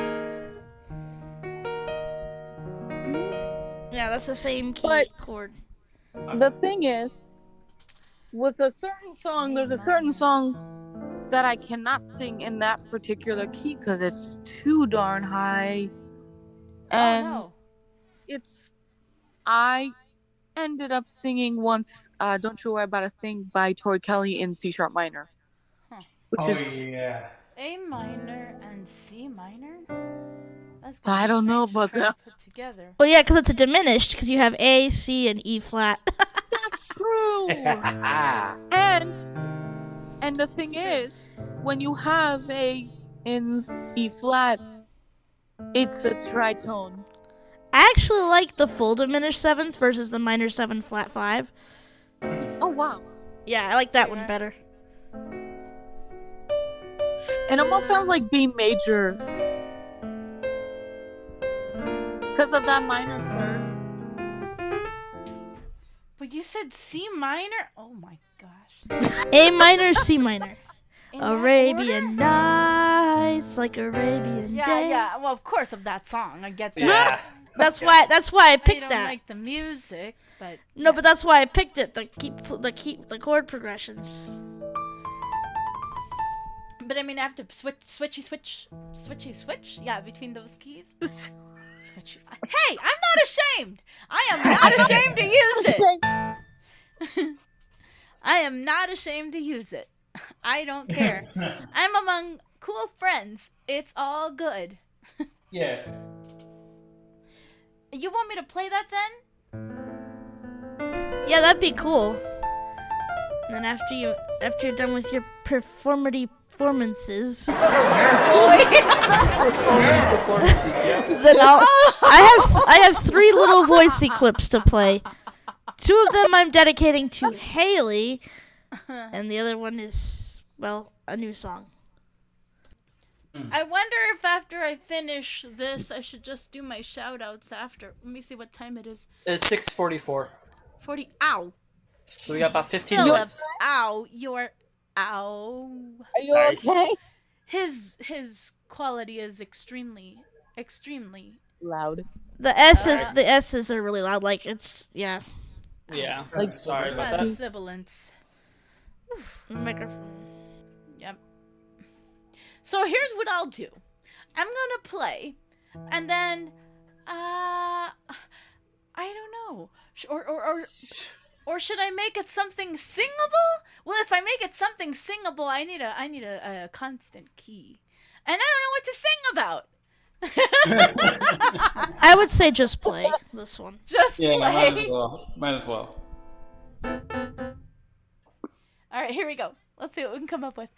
Yeah, that's the same key But- chord. The thing is, with a certain song, there's a certain song that I cannot sing in that particular key because it's too darn high. And oh, no. it's I ended up singing once uh, "Don't You Worry About a Thing" by Tori Kelly in C sharp minor, Huh. which Oh is yeah. A minor and C minor? That's I don't know about that. Put together. Well, yeah, because it's a diminished. Because you have A, C, and E flat. [LAUGHS] true. [LAUGHS] and and the thing is, when you have a in E flat, it's a tritone. I actually like the full diminished seventh versus the minor seven flat five. Oh wow! Yeah, I like that one better. It almost sounds like B major because of that minor third. But you said C minor? Oh my gosh. A minor, C minor. [LAUGHS] In Arabian? Nights, like Arabian Yeah, Day. yeah. Well, of course, of that song. I get that. yeah. That's why. That's why I picked that. I don't that. like the music, but no, but that's why I picked it. The keep, the keep, the chord progressions. but I mean, I have to switch, switchy, switch, switchy, switch. Yeah, between those keys. [LAUGHS] Switch. Hey, I'm not ashamed. I am [LAUGHS] not ashamed to use it. [LAUGHS] I am not ashamed to use it. I don't care. [LAUGHS] I'm among cool friends. It's all good. Yeah. You want me to play that then? Yeah, that'd be cool. And then after you, after you're done with your performity performances, [LAUGHS] then I'll. I have I have three little voicey clips to play. Two of them I'm dedicating to Haley, and the other one is well a new song. I wonder if after I finish this, I should just do my shout outs after. Let me see what time it is. It's six forty-four. 40. Ow! So we got about fifteen Philip, minutes. ow! You're. Ow. Are you Sorry. okay? His his quality is extremely, extremely. Loud. The S's, Uh, the S's are really loud. Like it's yeah. Yeah. Like- Sorry about Bad that. sibilance. Microphone. Yep. So here's what I'll do. I'm gonna play, and then, uh, I don't know. Or or or, or should I make it something singable? Well, if I make it something singable, I need a I need a, a constant key, and I don't know what to sing about. [LAUGHS] I would say just play this one. Just Yeah, play. might as well. Might as well. All right, here we go. Let's see what we can come up with.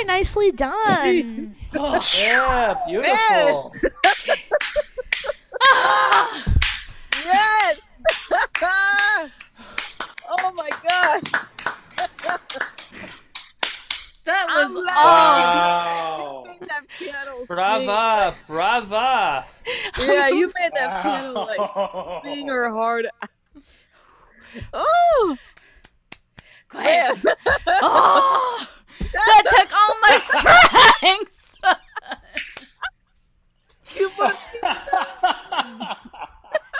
Very nicely done. [LAUGHS] Yeah, beautiful. Ah! Yes. [LAUGHS] oh my gosh. [LAUGHS] That was laughing. all. Wow. Made that piano Brava, brava. Yeah, you made that piano like sing her heart. out. Oh, Quiet. man. Oh, that took all my strength. you must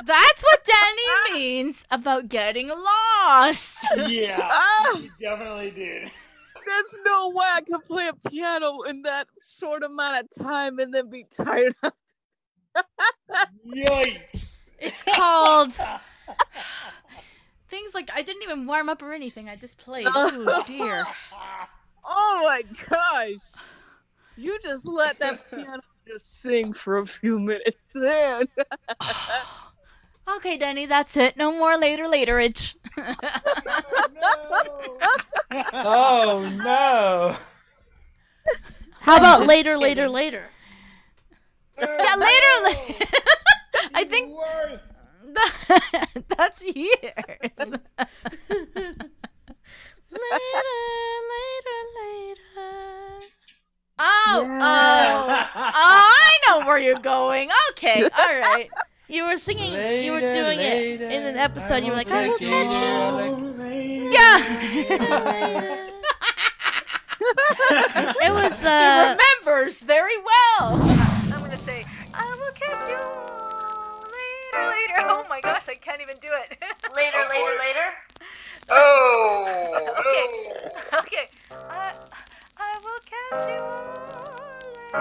That's what Danny means about getting lost. yeah, Ah, you definitely did. there's no way I could play a piano in that short amount of time and then be tired. Yikes. It's called things like I didn't even warm up or anything. I just played. [LAUGHS] Oh dear. Oh my gosh. You just let that piano just sing for a few minutes then. [SIGHS] Okay, Denny, that's it. No more later, laterage. [LAUGHS] Oh no. [LAUGHS] How about later, kidding. later, later? Yeah, later, later. [LAUGHS] I think Worse. that, [LAUGHS] that's years. [LAUGHS] Later, later, later. Oh, Yeah. oh, oh, I know where you're going. Okay, all right. You were singing, you were doing later, it in an episode. You were like, I I will will catch take you. Yeah. It was he uh, remembers very well. Even do it. [LAUGHS] later, later, later. Oh! [LAUGHS] Okay. Oh. Okay. I, I will catch you later.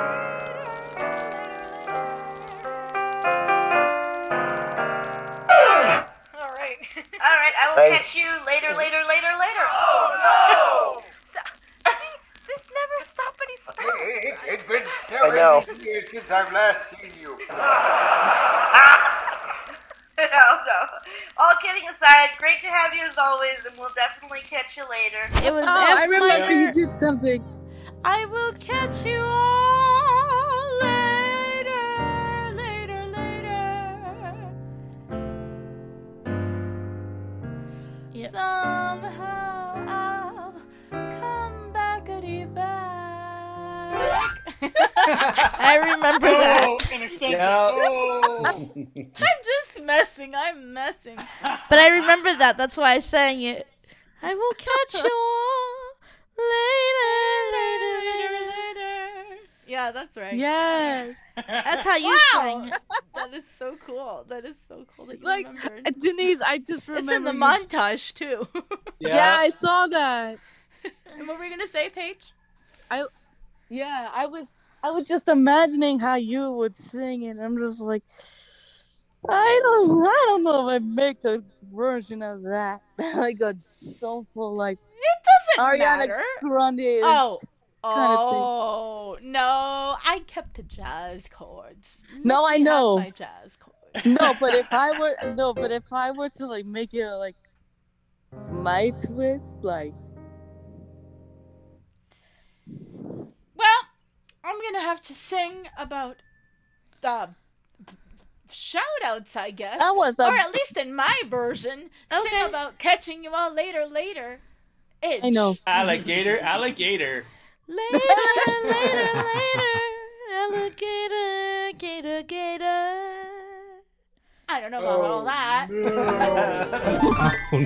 [LAUGHS] All right. All right, I will Nice. catch you later, later, later, later. Oh no! this never stopped, but he's It, has been I know. several years since I've last seen you. No, no. All kidding aside, great to have you as always, and we'll definitely catch you later. it was Oh, I F remember minor. you did something. I will catch you all [LAUGHS] I remember oh, that. Oh, an extension. Yeah. Oh. [LAUGHS] I'm just messing. I'm messing. But I remember that. That's why I sang it. I will catch you [LAUGHS] all later, later, later. later. Yeah, that's right. Yes. That's how you Wow. sang. That is so cool. That is so cool that you Like remembered. Uh, Denise, I just remember. It's in the you- montage too. Yeah. Yeah, I saw that. and what were we gonna say, Paige? I, yeah, I was I was just imagining how you would sing and I'm just like I don't I don't know if I make a version of that. [LAUGHS] like a soulful like It doesn't Ariana matter. Grande. Oh. kind of thing. Oh no! I kept the jazz chords. No, I know. my jazz chords. No, but if I [LAUGHS] were no, but if I were to like make it like my twist, like I'm gonna have to sing about the shout outs, I guess. that was a or at least in my version, Okay. sing about catching you all later, later. Itch. I know. Alligator, alligator. Later, [LAUGHS] later, later. Alligator, gator, gator. I don't know about all that. [LAUGHS] Oh, no.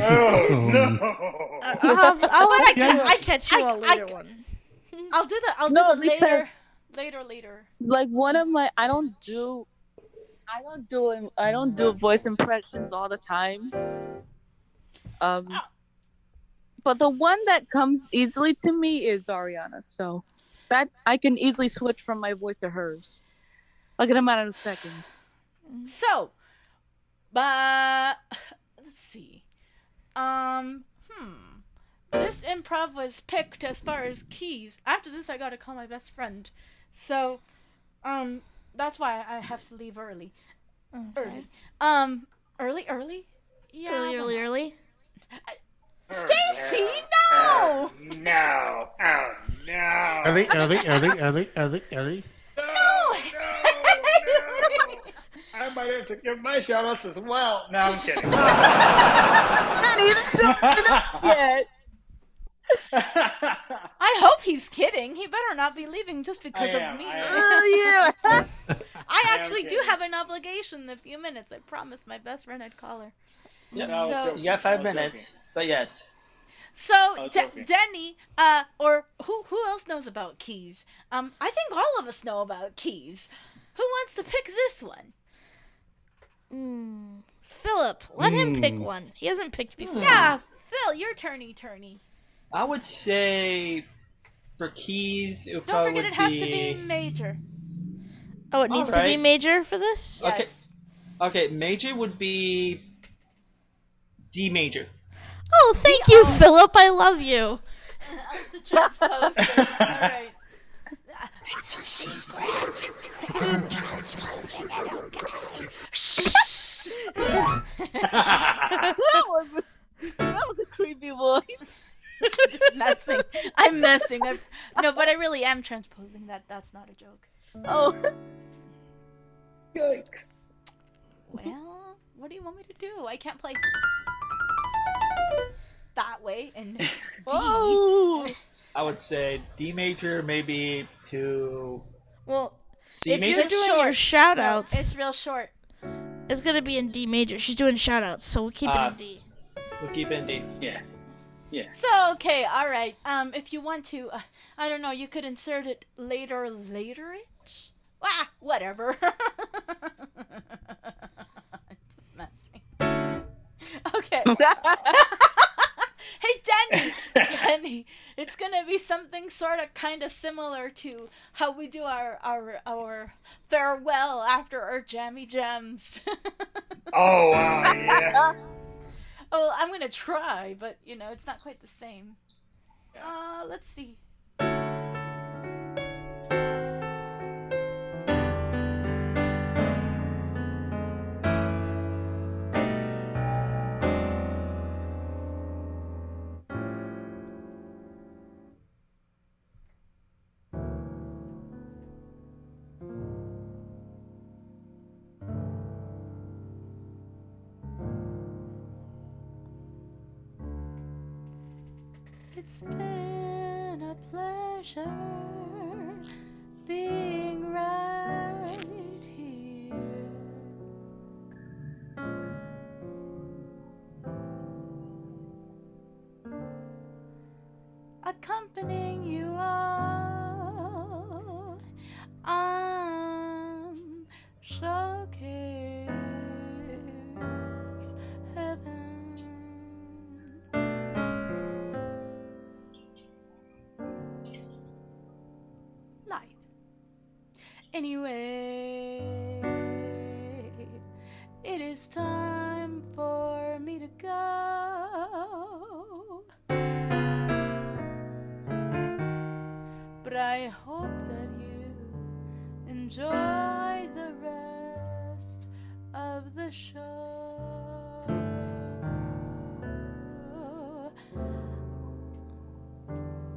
Uh, I'll, have, I'll let I, Yes. I catch you I- a later I- one. I'll do the I'll No, do the because- later, later, later. like one of my I don't do I don't do I don't do voice impressions all the time. Um but the one that comes easily to me is Ariana, so that I can easily switch from my voice to hers. Like in a matter of seconds. So, but [SIGHS] let's see. Um, hmm. This improv was picked as far as keys. After this, I gotta call my best friend. So, um, that's why I have to leave early. Okay. Early. Um, early, early. Yeah. Early, early, well, early. Stacy, no! No. Oh, no. Ellie, Ellie, Ellie, Ellie, Ellie, Ellie. No! [LAUGHS] I might have to give my shout outs as well. No, I'm kidding. [LAUGHS] Not even [LAUGHS] yet. I hope he's kidding. He better not be leaving just because I of am, me. I am. Oh. [LAUGHS] [LAUGHS] [LAUGHS] I am actually do have an obligation in a few minutes. I promised my best friend I'd call her. Yep. No, So- joking. You got five was minutes, but yes. So, was De- Denny, uh, or who who else knows about keys? Um, I think all of us know about keys. Who wants to pick this one? Hmm. Philip, let him pick Hmm. one. He hasn't picked before. Yeah, Phil, your turny turny. I would say for keys, it would Don't forget it has be... to be major. Oh, it needs to be major for this? Okay. Yes. Okay, major would be D major. Oh, thank you, Philip. I love you. [LAUGHS] the transpose. All right. It's a secret. Transposing it, okay? Shh. [LAUGHS] that was that was a creepy voice. [LAUGHS] Just messing. I'm messing. I'm, no, but I really am transposing that. That's not a joke. Oh. Yikes. Well, what do you want me to do? I can't play that way and D. [LAUGHS] Oh. I would say D major maybe to Well, C if major. you're doing your shout outs, it's real short. it's going to be in D major. She's doing shout outs, so we'll keep it in uh, D. We'll keep it in D. Yeah. Yeah. So okay, all right. Um, if you want to, uh, I don't know, you could insert it later, laterage. Ah, whatever. [LAUGHS] Just messing. Okay. [LAUGHS] hey, Denny, [LAUGHS] Denny, it's gonna be something sort of kind of similar to how we do our our our farewell after our jammy gems. Oh, wow. Yeah. Oh, I'm gonna try, but you know, it's not quite the same. Uh, let's see. Pleasure being right here. Accompanying you But I hope that you enjoy the rest of the show.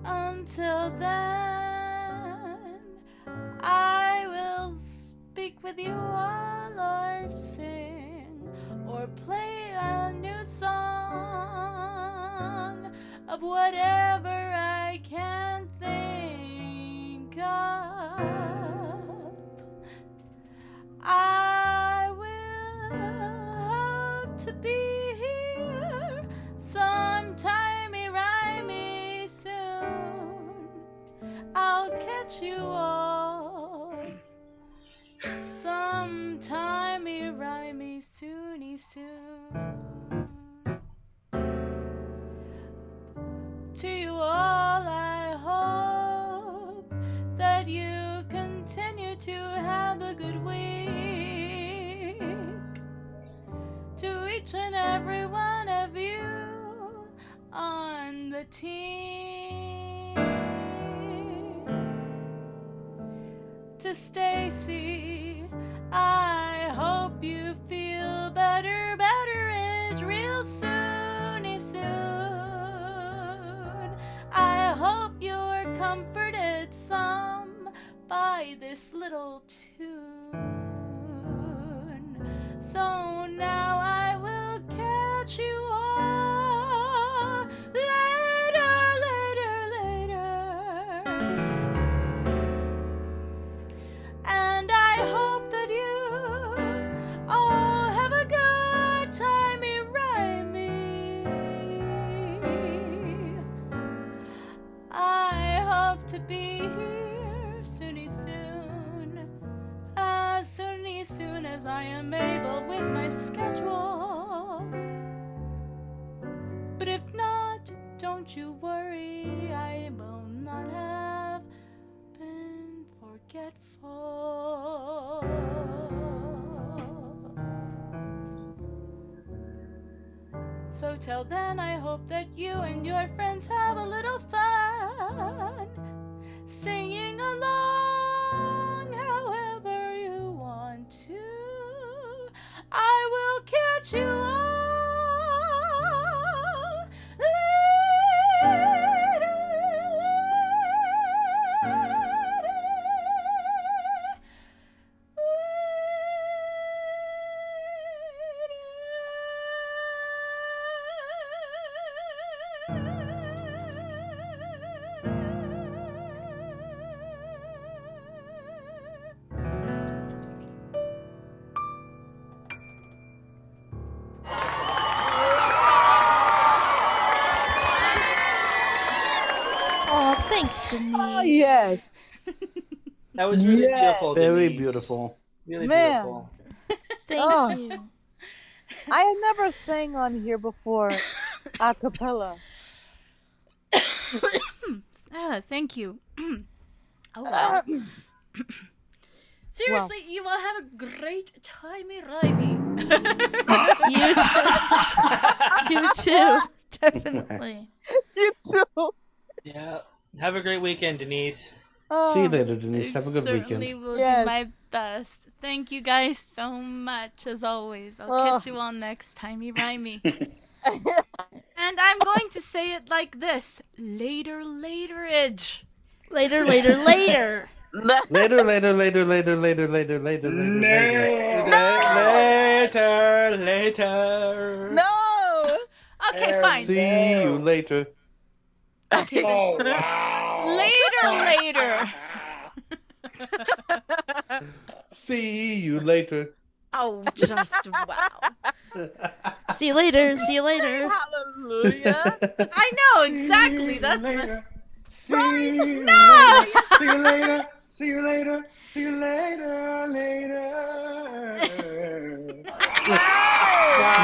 Until then, I will speak with you all or sing or play a new song of whatever team to Stacy. I hope you feel better, better edge real soony soon. I hope you're comforted some by this little tune. So I am able with my schedule. But if not, don't you worry, I will not have been forgetful. So till then, I hope that you and your friends have a little fun singing along you are. That was really Yes. beautiful. Very Denise. beautiful. Really Man. beautiful. [LAUGHS] Thank Oh. you. I have never sang on here before a cappella. [COUGHS] ah, thank you. [COUGHS] oh, wow. [COUGHS] Seriously, you will have a great time rhymey. [LAUGHS] You too. [LAUGHS] You too. Definitely. you too. Yeah. Have a great weekend, Denise. See you oh, later, Denise. Have a good Certainly weekend. Certainly will Yes. do my best. Thank you guys so much, as always. I'll Oh. catch you all next timey rhymey. [LAUGHS] and I'm going to say it like this: later, laterage. Later, later, later. Later, [LAUGHS] later, later, later, later, later, later, later, later. Later, later. No. Okay, fine. See you later. Okay, then. Oh wow. Later, later. See you later. Oh, just wow. See you later. See you later. Hallelujah. I know exactly. That's later. my... See you No! later. See you later. See you later. See you later. Later.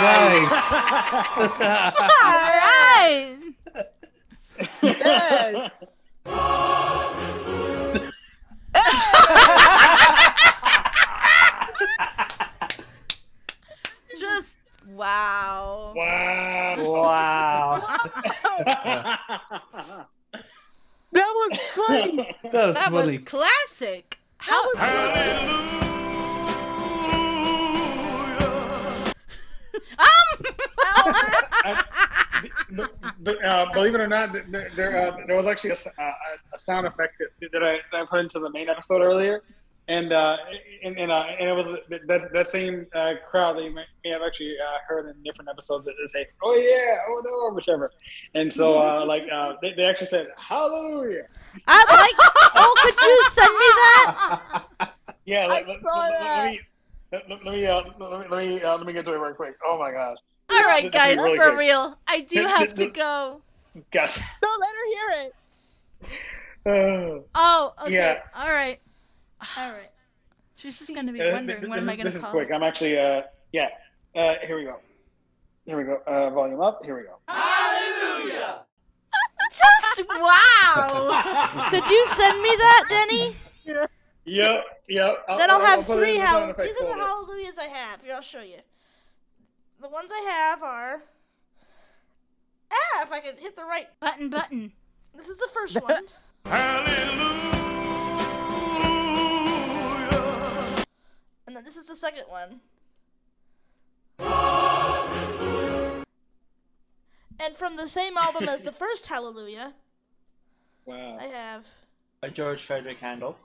Nice. All right. yes. [LAUGHS] Just wow. Wow. Wow. That was funny. That was That was funny. classic. How? [LAUGHS] Um. B- b- uh, believe it or not, there there, uh, there was actually a, s- uh, a sound effect that, that, I, that I put into the main episode earlier, and uh, and and, uh, and it was that that same uh, crowd that you may, may have actually uh, heard in different episodes that say, "Oh yeah, oh no," or whichever. And so uh, like uh, they, they actually said, "Hallelujah." I'd like. Oh, could you send me that? Yeah, I let, let, saw let, that. let me let, let me uh, let me let me, uh, let me get to it real quick. Oh my god, All right, guys, really for quick. real. I do have to go. gosh. Don't let her hear it. Uh, Oh, okay. Yeah. All right. All right. She's just gonna be Uh, wondering th- what this am I gonna This is call. quick. it. I'm actually, uh, yeah. Uh, here we go. Here we go. Uh, volume up. Here we go. Hallelujah. [LAUGHS] just wow. Could you send me that, Denny? Yeah. Yep. Yep. Then I'll have put it three in hall. These are the folder. hallelujahs I have. Here, I'll show you. The ones I have are. Ah, if I can hit the right. button, button. This is the first one. Hallelujah. And then this is the second one. And from the same album as the first Hallelujah, Wow. I have by George Frideric Handel.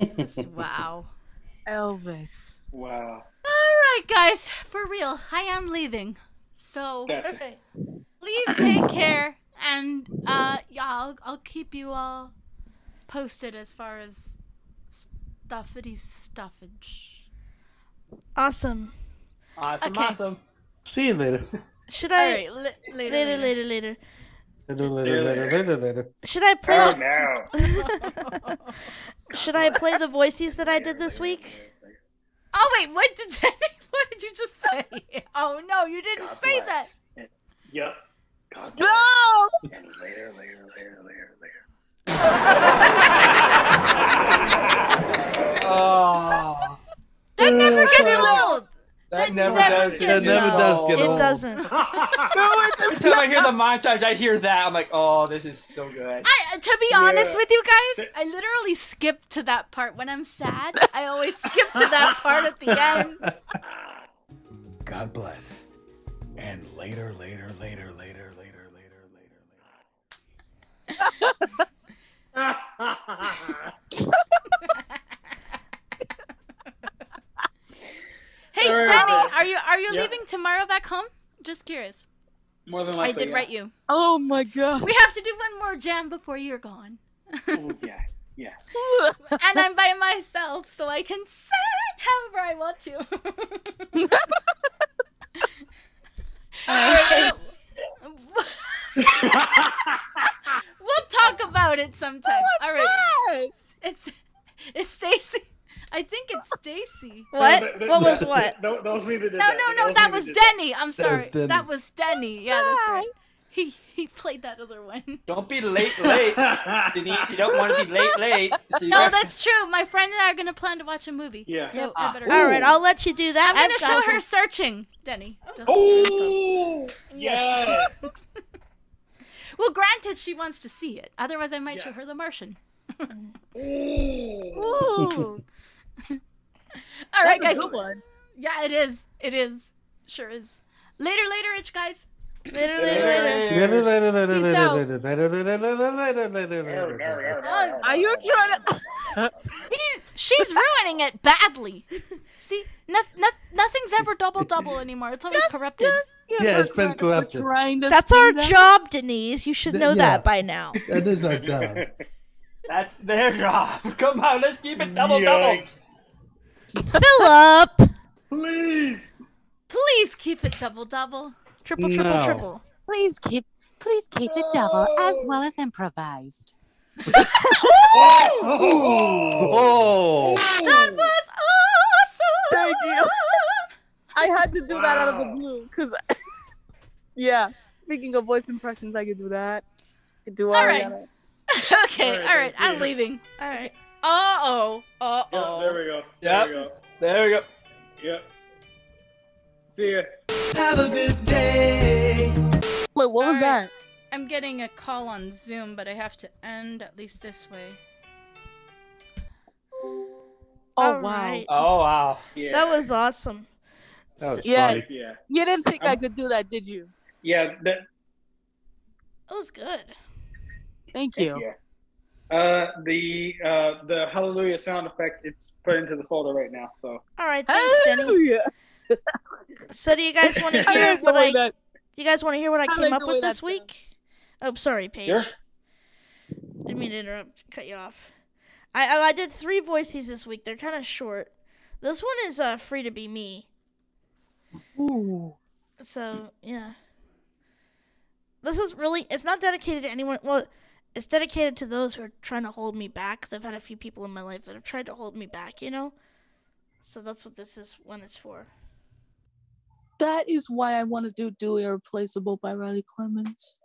[LAUGHS] wow. Elvis. Wow. All right, guys, for real, I am leaving. So Gotcha. please take care, and uh, yeah, I'll, I'll keep you all posted as far as stuffity stuffage. Awesome. Awesome, Okay. awesome. See you later. Should All I right, li- later, later, later, later? Later, later, later, later, later. Should I play Oh the no. [LAUGHS] [LAUGHS] Should I play the voices that I did this week? Oh wait, what did [LAUGHS] what did you just say? Oh no, you didn't God say bless. that. Yep. God No! bless. And later, later, later, later, later. Oh, [LAUGHS] That never gets old. That never never does. get That never does old. get It old. doesn't. [LAUGHS] Every time I hear the montage, I hear that. I'm like, oh, this is so good. I, uh, to be honest Yeah. with you guys, I literally skip to that part when I'm sad. I always skip to that part at the end. [LAUGHS] God bless. And later, later, later, later, later, later, later, later. [LAUGHS] Hey, Alright. Denny, uh, are you are you Yeah. leaving tomorrow back home? Just curious. More than likely. I did yeah. write you. Oh my god. We have to do one more jam before you're gone. Oh, yeah. Yeah. [LAUGHS] and I'm by myself, so I can sing however I want to. [LAUGHS] Alright, [LAUGHS] we'll talk about it sometime. Oh All right. It's it's Stacy. I think it's Stacy. [LAUGHS] What? That- that- What was what? That, that was me that did No, that. no, no, that me was did that. Denny. I'm was sorry. Denny. That was Denny. Yeah, that's right. He he played that other one. [LAUGHS] Don't be late, late, [LAUGHS] Denise. You don't want to be late, late. So No, got- that's true. My friend and I are gonna plan to watch a movie. Yeah. So Ah. I better. All right, I'll let you do that. I'm gonna I've show got- her searching, Denny. Just for your info. Oh, yes. Well, granted, she wants to see it. Otherwise, I might Yeah. show her The Martian. Ooh. All right, That's a guys. good one. Yeah, it is. It is. Sure is. Later, later, rich guys. Later, later, later. Later, later, later, Peace later, later, later, later, later. Oh, Are you trying to? she's ruining it badly. See, no, no, nothing's ever double double anymore. It's always corrupted. Yeah, it's been corrupted. That's our that. job, Denise. You should know yeah. that by now. That is our job. That's their job. Come on, let's keep it double double. Yikes. Philip. Please. Please keep it double double. Triple, triple, No. triple. Please keep please keep it double as well as improvised. Oh. oh, That was awesome. Thank you. [LAUGHS] I had to do that out of the blue because, [LAUGHS] yeah. Speaking of voice impressions, I could do that. I Could do All right. Ariana. [LAUGHS] okay, All right, all right. I'm leaving. All right. Uh oh. Uh Yep, oh. there we go. Yep. There we go. There we go. Yep. See ya. Have a good day. Wait, what was All right. that? I'm getting a call on Zoom, but I have to end at least this way. Oh All wow. right. Oh wow. Yeah. That was awesome. that was Yeah. funny. Yeah. You didn't think I could do that, did you? Yeah. That. That was good. Thank you. Yeah. Uh, the uh, the hallelujah sound effect. It's put into the folder right now. So. All right, thanks, Denny. Hallelujah. So, do you guys want to [LAUGHS] hear like what I? that- Do you guys want to hear what I I came up with this that week? Oh, sorry, Paige. Sure. Didn't mean to interrupt, cut you off. I I, I did three voices this week. They're kind of short. This one is uh, free to be me. Ooh. So yeah. This is really. It's not dedicated to anyone. Well, it's dedicated to those who are trying to hold me back. Cause I've had a few people in my life that have tried to hold me back. You know. So that's what this is. When it's for. That is why I want to do Duly Irreplaceable by Riley Clemmons.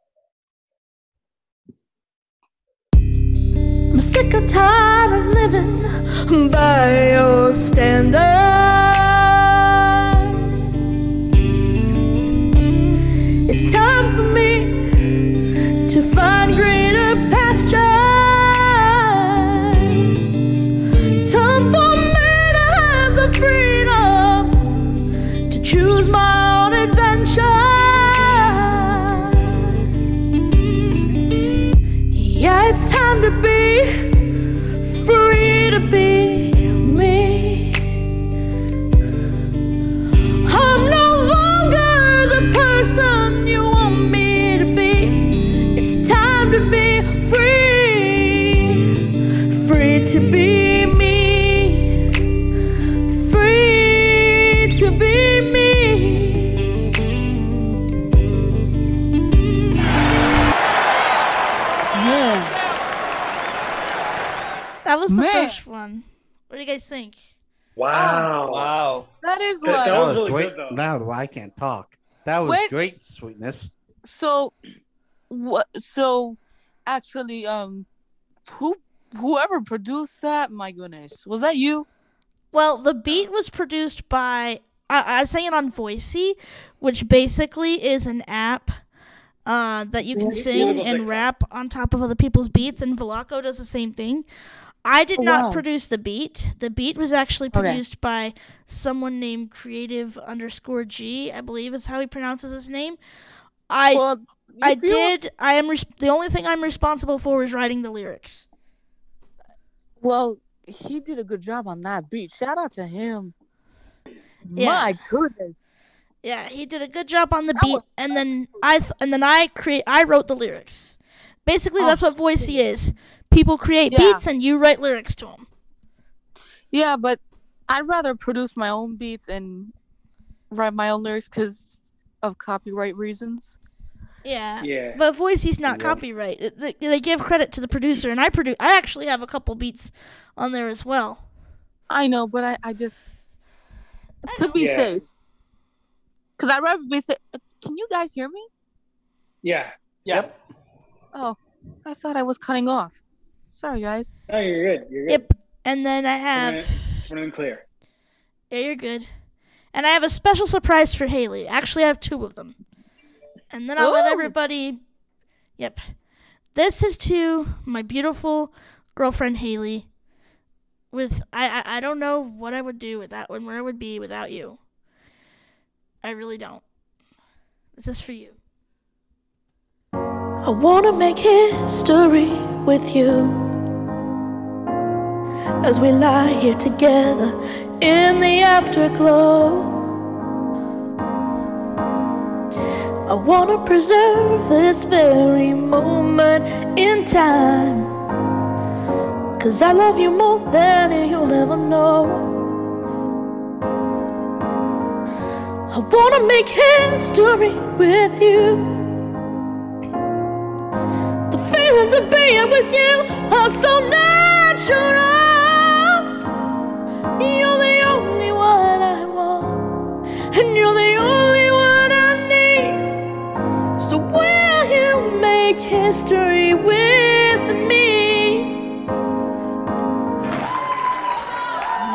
I'm sick and tired of living by your standards. It's time for me to find greener to be me, free to be me. Yeah. That was the Man. first one. What do you guys think? Wow. Wow. That is That- like that That was was really great. good, though. Now I can't talk. That was Wait. great, sweetness. so. What? So, actually, um, who whoever produced that? My goodness, was that you? Well, the beat was produced by I, I sang it on Voisey, which basically is an app uh, that you can Voisey? sing and rap on top of other people's beats, and Volocco does the same thing. I did Oh, not wow. produce the beat. The beat was actually Okay. produced by someone named Creative underscore G, I believe is how he pronounces his name. I Well, I if you- did. I am res- the only thing I'm responsible for is writing the lyrics. Well, he did a good job on that beat. Shout out to him. Yeah. My goodness. Yeah, he did a good job on the beat, and then I th- and then I create. I wrote the lyrics. Basically, oh, that's what Voisey is. People create Yeah. beats, and you write lyrics to them. Yeah, but I'd rather produce my own beats and write my own lyrics because of copyright reasons. Yeah. Yeah. But Voisey's not Yeah. copyright. They, they give credit to the producer, and I produce. I actually have a couple beats on there as well. I know, but I, I just to be Yeah. safe. Because I'd rather be safe. Can you guys hear me? Yeah. Yep. Oh, I thought I was cutting off. Sorry, guys. No, you're good. You're good. Yep. And then I have. Running clear. Yeah, you're good. And I have a special surprise for Haley. Actually, I have two of them. And then I'll let everybody. Yep. This is to my beautiful girlfriend Haley. With I, I I don't know what I would do without when where I would be without you. I really don't. This is for you. I wanna make history with you as we lie here together in the afterglow. I wanna preserve this very moment in time. Cause I love you more than you'll ever know. I wanna make history with you. The feelings of being with you are so natural. You're the only one I want, and you're the only history with me?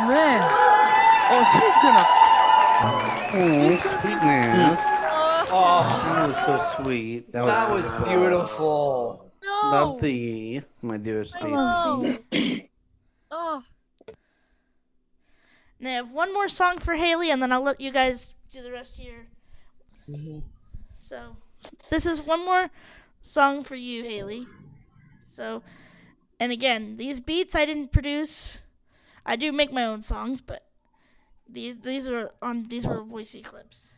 Man. Oh, she's gonna. Oh, sweetness. Oh, That was so sweet. That was, that was beautiful. Love thee, my dear Stacy. [COUGHS] Oh. And I have one more song for Haley, and then I'll let you guys do the rest of your. Mm-hmm. So, this is one more song for you, Haley. So, and again, these beats I didn't produce. I do make my own songs, but these these were on these were voisey clips.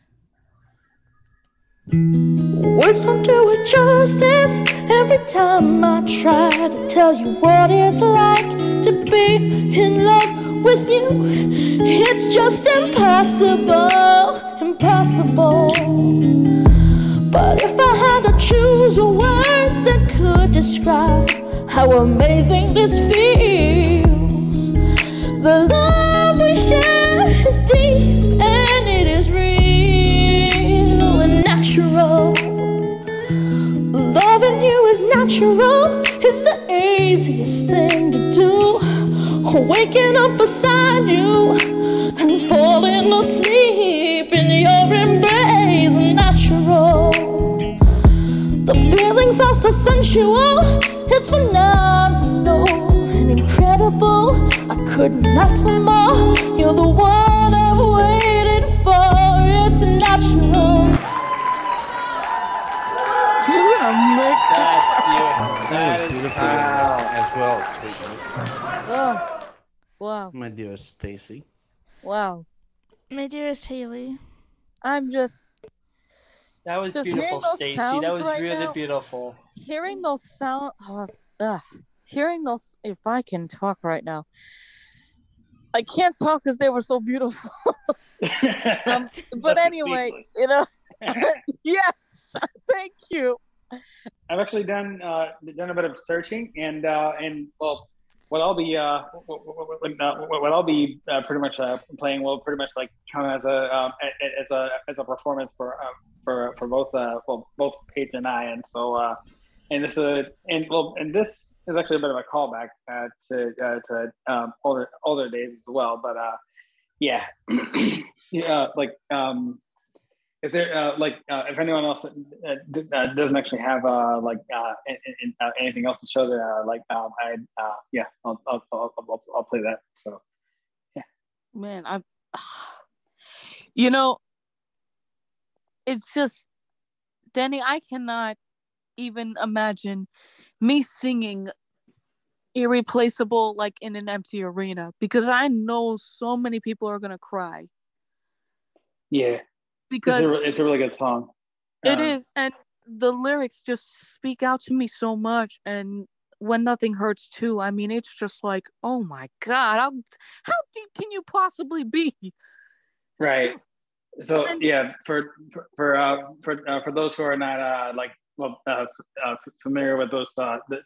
Words don't do it justice every time I try to tell you what it's like to be in love with you. It's just impossible, impossible. But if I had to choose a word that could describe how amazing this feels, the love we share is deep and it is real and natural. Loving you is natural, it's the easiest thing to do. Waking up beside you and falling asleep in your embrace, natural. The feelings are so sensual, it's phenomenal and incredible. I couldn't ask for more. You're the one I've waited for, it's natural. That's beautiful. That is Wow. As well, sweetness. Oh, wow, My dearest Stacy. wow. My dearest Haley. I'm just That was Just beautiful, Stacy. That was right really now- beautiful. hearing those sound. Oh, ugh. Hearing those. If I can talk right now, I can't talk because they were so beautiful. [LAUGHS] um, but anyway, you know. [LAUGHS] [LAUGHS] yes. Thank you. I've actually done uh, done a bit of searching, and uh, and well, what I'll be uh, what, what, what, uh, what I'll be uh, pretty much uh, playing will pretty much like count as a um, a- a- as a as a performance for uh, for for both uh, well both Paige and I, and so uh, and this uh, and well and this is actually a bit of a callback uh, to uh, to um, older older days as well, but uh, yeah, [CLEARS THROAT] yeah, like um, if there uh, like uh, if anyone else uh, d- uh, doesn't actually have uh, like uh, in, in, uh, anything else to show that uh, like um, I uh, yeah I'll I'll, I'll I'll I'll play that. So yeah. Man, I. [SIGHS] You know, it's just, Danny. I cannot even imagine me singing irreplaceable like in an empty arena because I know so many people are gonna cry yeah because it's a, it's a really good song It Um, is, and the lyrics just speak out to me so much. And when nothing hurts too, I mean, it's just like, oh my god, how how deep can you possibly be? Right. So yeah, for for for uh, for, uh, for those who are not uh, like well uh, uh, familiar with those uh, the,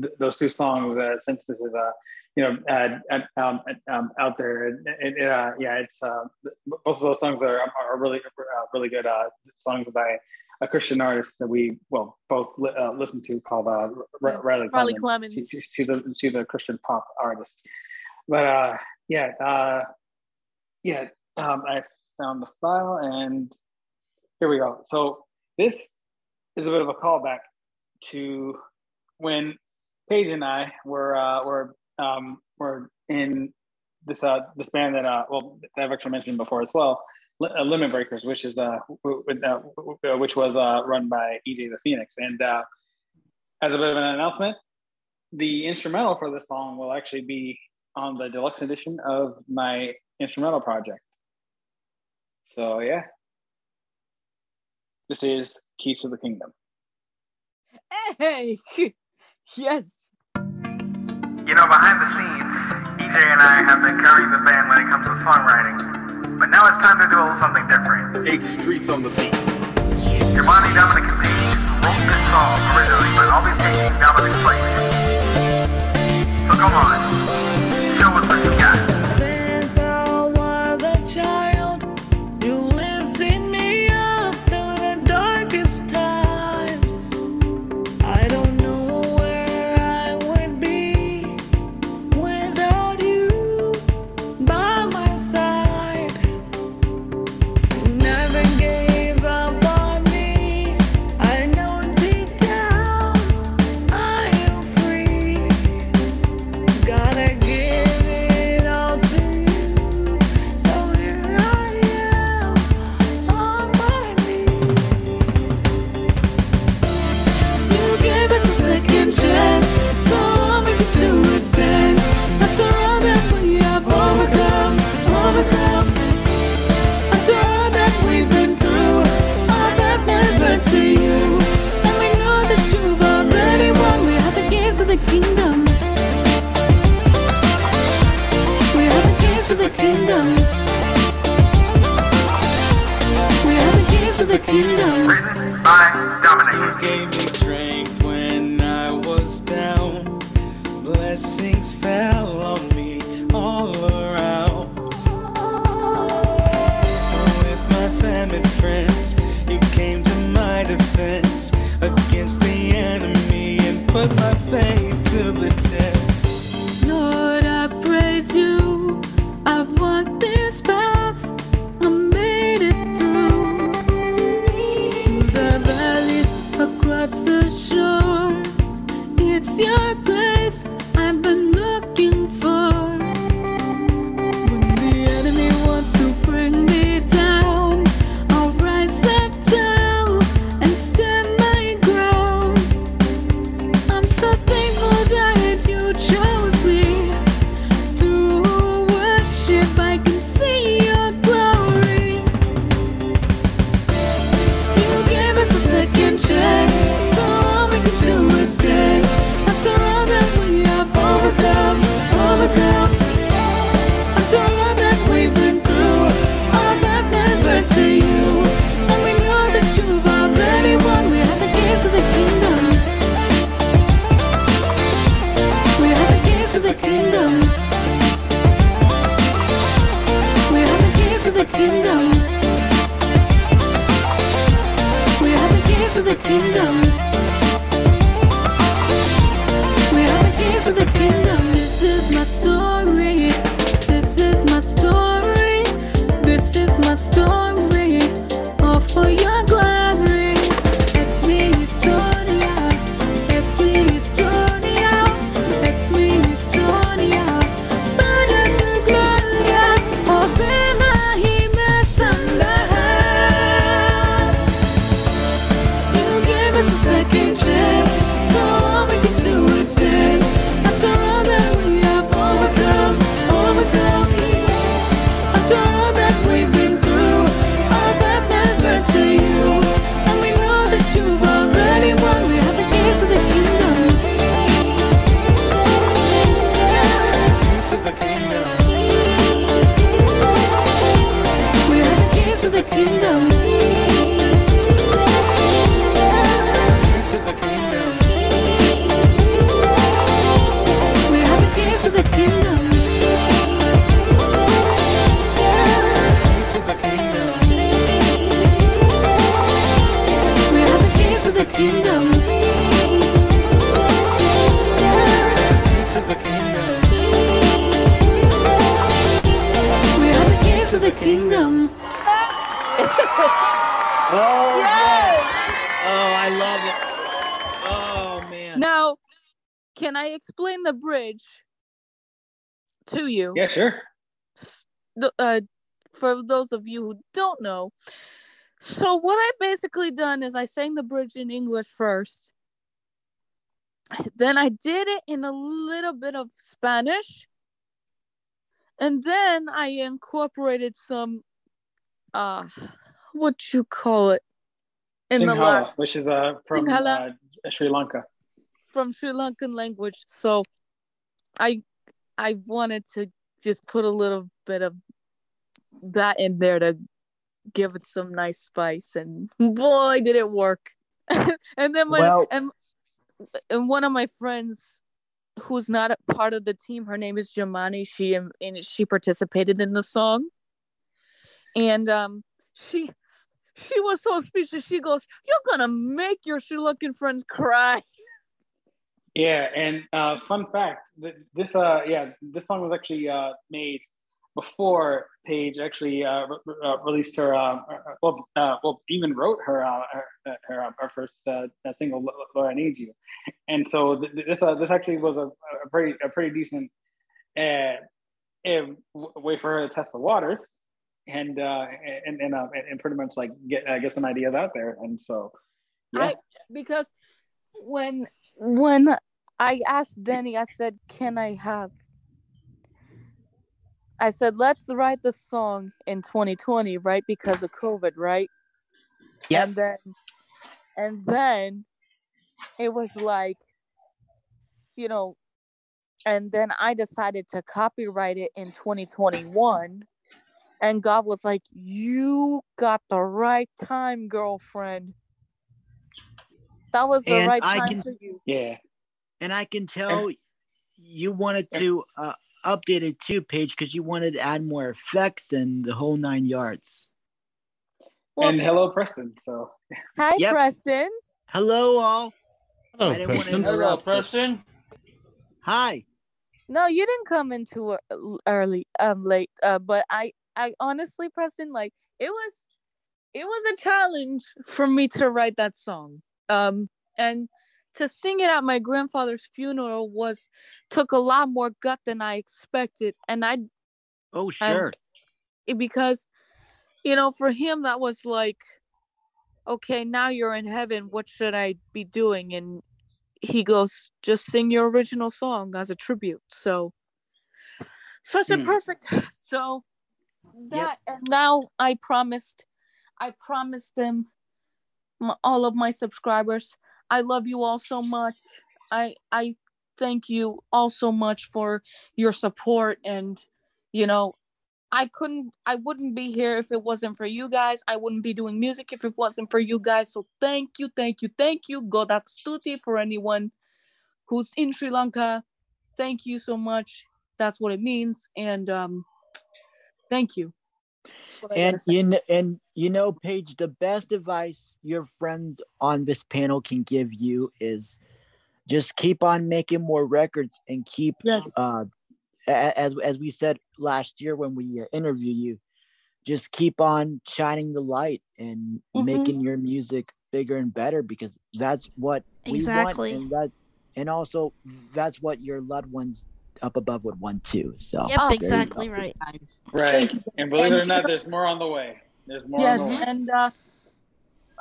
th- those two songs, uh, since this is uh, you know um, um, out there, it, it, uh, yeah, it's uh, both of those songs are are really uh, really good uh, songs by a Christian artist that we well both li- uh, listen to called uh, R- Riley Riley Clemmons. She, she- she's a she's a Christian pop artist, but uh, yeah, uh, yeah, um, I found the file and here we go. So this is a bit of a callback to when Paige and I were uh, were um, were in this uh, this band that uh, well I've actually mentioned before as well, Li- uh, Limit Breakers, which is uh, w- w- uh, w- which was uh, run by EJ the Phoenix, and uh, as a bit of an announcement, the instrumental for this song will actually be on the deluxe edition of my instrumental project. So yeah, this is Keys to the Kingdom. Hey, [LAUGHS] yes. You know, behind the scenes, EJ and I have been carrying the band when it comes to songwriting. But now it's time to do a little something different. H Streets on the beat. Giovanni Dominic and Paige wrote this song originally, but I'll be taking Dominic's place. So come on, You gave me strength when I was down. Blessings fell on me all in English first. Then I did it in a little bit of Spanish. And then I incorporated some uh what you call it in the last which is uh, from uh, Sri Lanka. from Sri Lankan language. So I I wanted to just put a little bit of that in there to give it some nice spice and boy did it work. [LAUGHS] and then my Well- and, and one of my friends who's not a part of the team, her name is Jamani. She and she participated in the song. And um she she was so speechless. She goes, You're gonna make your Sri Lankan friends cry. [LAUGHS] Yeah, and uh, fun fact: this uh, yeah, this song was actually uh, made before Paige actually uh, re- uh, released her uh, uh, well, uh, well, even wrote her uh, her her, her first uh, uh, single, "Lord I Need You," and so th- th- this this actually was a, a pretty a pretty decent way for her to test the waters. And and and, and pretty much like get get some ideas out there, and so yeah, I because when when I asked Denny, I said, "Can I have?" I said, "Let's write the song in 2020, right? Because of COVID, right?" Yep. And then, and then, it was like, you know, and then I decided to copyright it in 2021. And God was like, "You got the right time, girlfriend." That was the And right I time can- for you. yeah. And I can tell you wanted to uh, update it too, Paige, because you wanted to add more effects and the whole nine yards. and hello, Preston. So Hi, Yep. Preston. Hello, all. Hello, I didn't want to Preston. Hello, Preston. Hi. No, you didn't come into it early, um, late. Uh, but I, I honestly, Preston, like it was, it was a challenge for me to write that song. Um, and to sing it at my grandfather's funeral was took a lot more gut than I expected, and I Oh, sure. it- because you know for him that was like okay now you're in heaven. What should i be doing? And he goes just sing your original song as a tribute. So so such a Hmm. perfect [LAUGHS] so that and now i promised i promised them all of my subscribers i love you all so much i i thank you all so much for your support and you know I couldn't I wouldn't be here if it wasn't for you guys. I wouldn't be doing music if it wasn't for you guys. So thank you, thank you, thank you. Godat Stuti for anyone who's in Sri Lanka. Thank you so much. That's what it means. And um thank you. That's what I And you know, and you know, Paige, the best advice your friends on this panel can give you is just keep on making more records and keep uh as as we said last year when we uh, interviewed you just keep on shining the light and Mhm. making your music bigger and better because that's what we want and that and also that's what your loved ones up above would want too so Yep, there you exactly go. right. right, Thank you. and believe it or not, there's more on the way. There's more yes on the way. and uh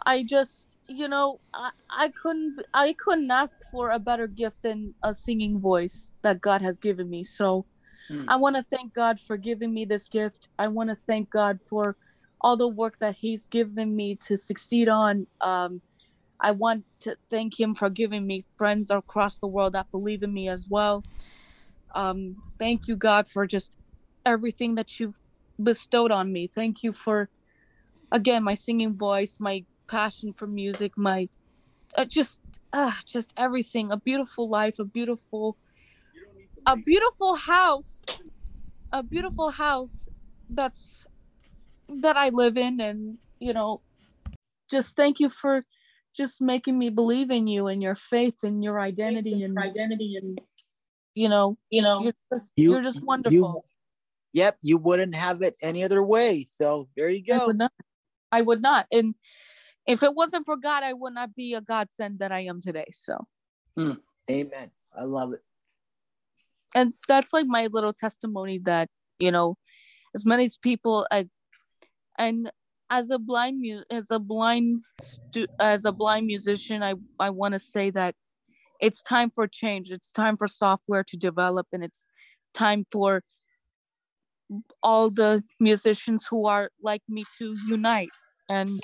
i just you know I, I couldn't i couldn't ask for a better gift than a singing voice that god has given me so Hmm. i want to thank god for giving me this gift i want to thank god for all the work that he's given me to succeed on um i want to thank him for giving me friends across the world that believe in me as well um thank you god for just everything that you've bestowed on me. Thank you for again my singing voice my passion for music my uh, just uh, just everything. A beautiful life a beautiful a beautiful house a beautiful house that's that i live in. And you know just thank you for just making me believe in you and your faith and your identity and identity and you know you know you're just, You- you're just you- wonderful yep you wouldn't have it any other way so there you I go would not. I would not. And if it wasn't for God, I would not be a godsend that I am today. So Hmm. Amen. I love it. and that's like my little testimony that you know as many people I, and as a blind mu- as a blind stu- as a blind musician i i want to say that it's time for change. It's time for software to develop and it's time for all the musicians who are like me to unite. And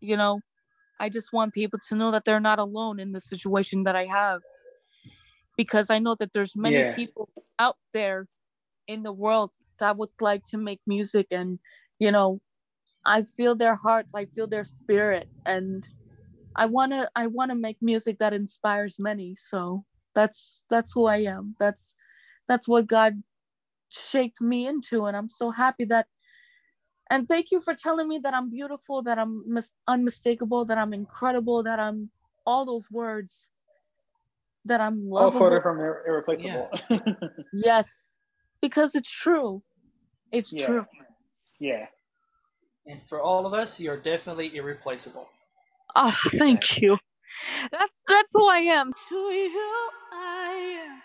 you know i just want people to know that they're not alone in the situation that i have because i know that there's many Yeah. people out there in the world that would like to make music. And you know i feel their hearts i feel their spirit. And i want to i want to make music that inspires many so that's that's who i am that's that's what god shaped me into and i'm so happy that and thank you for telling me that i'm beautiful that i'm mis- unmistakable that i'm incredible that i'm all those words that i'm All lovable quoted from Ir- Irreplaceable. [LAUGHS] yes because it's true it's Yeah. true yeah. And for all of us, you're definitely irreplaceable. Oh, thank you. That's that's who I am. To you, I am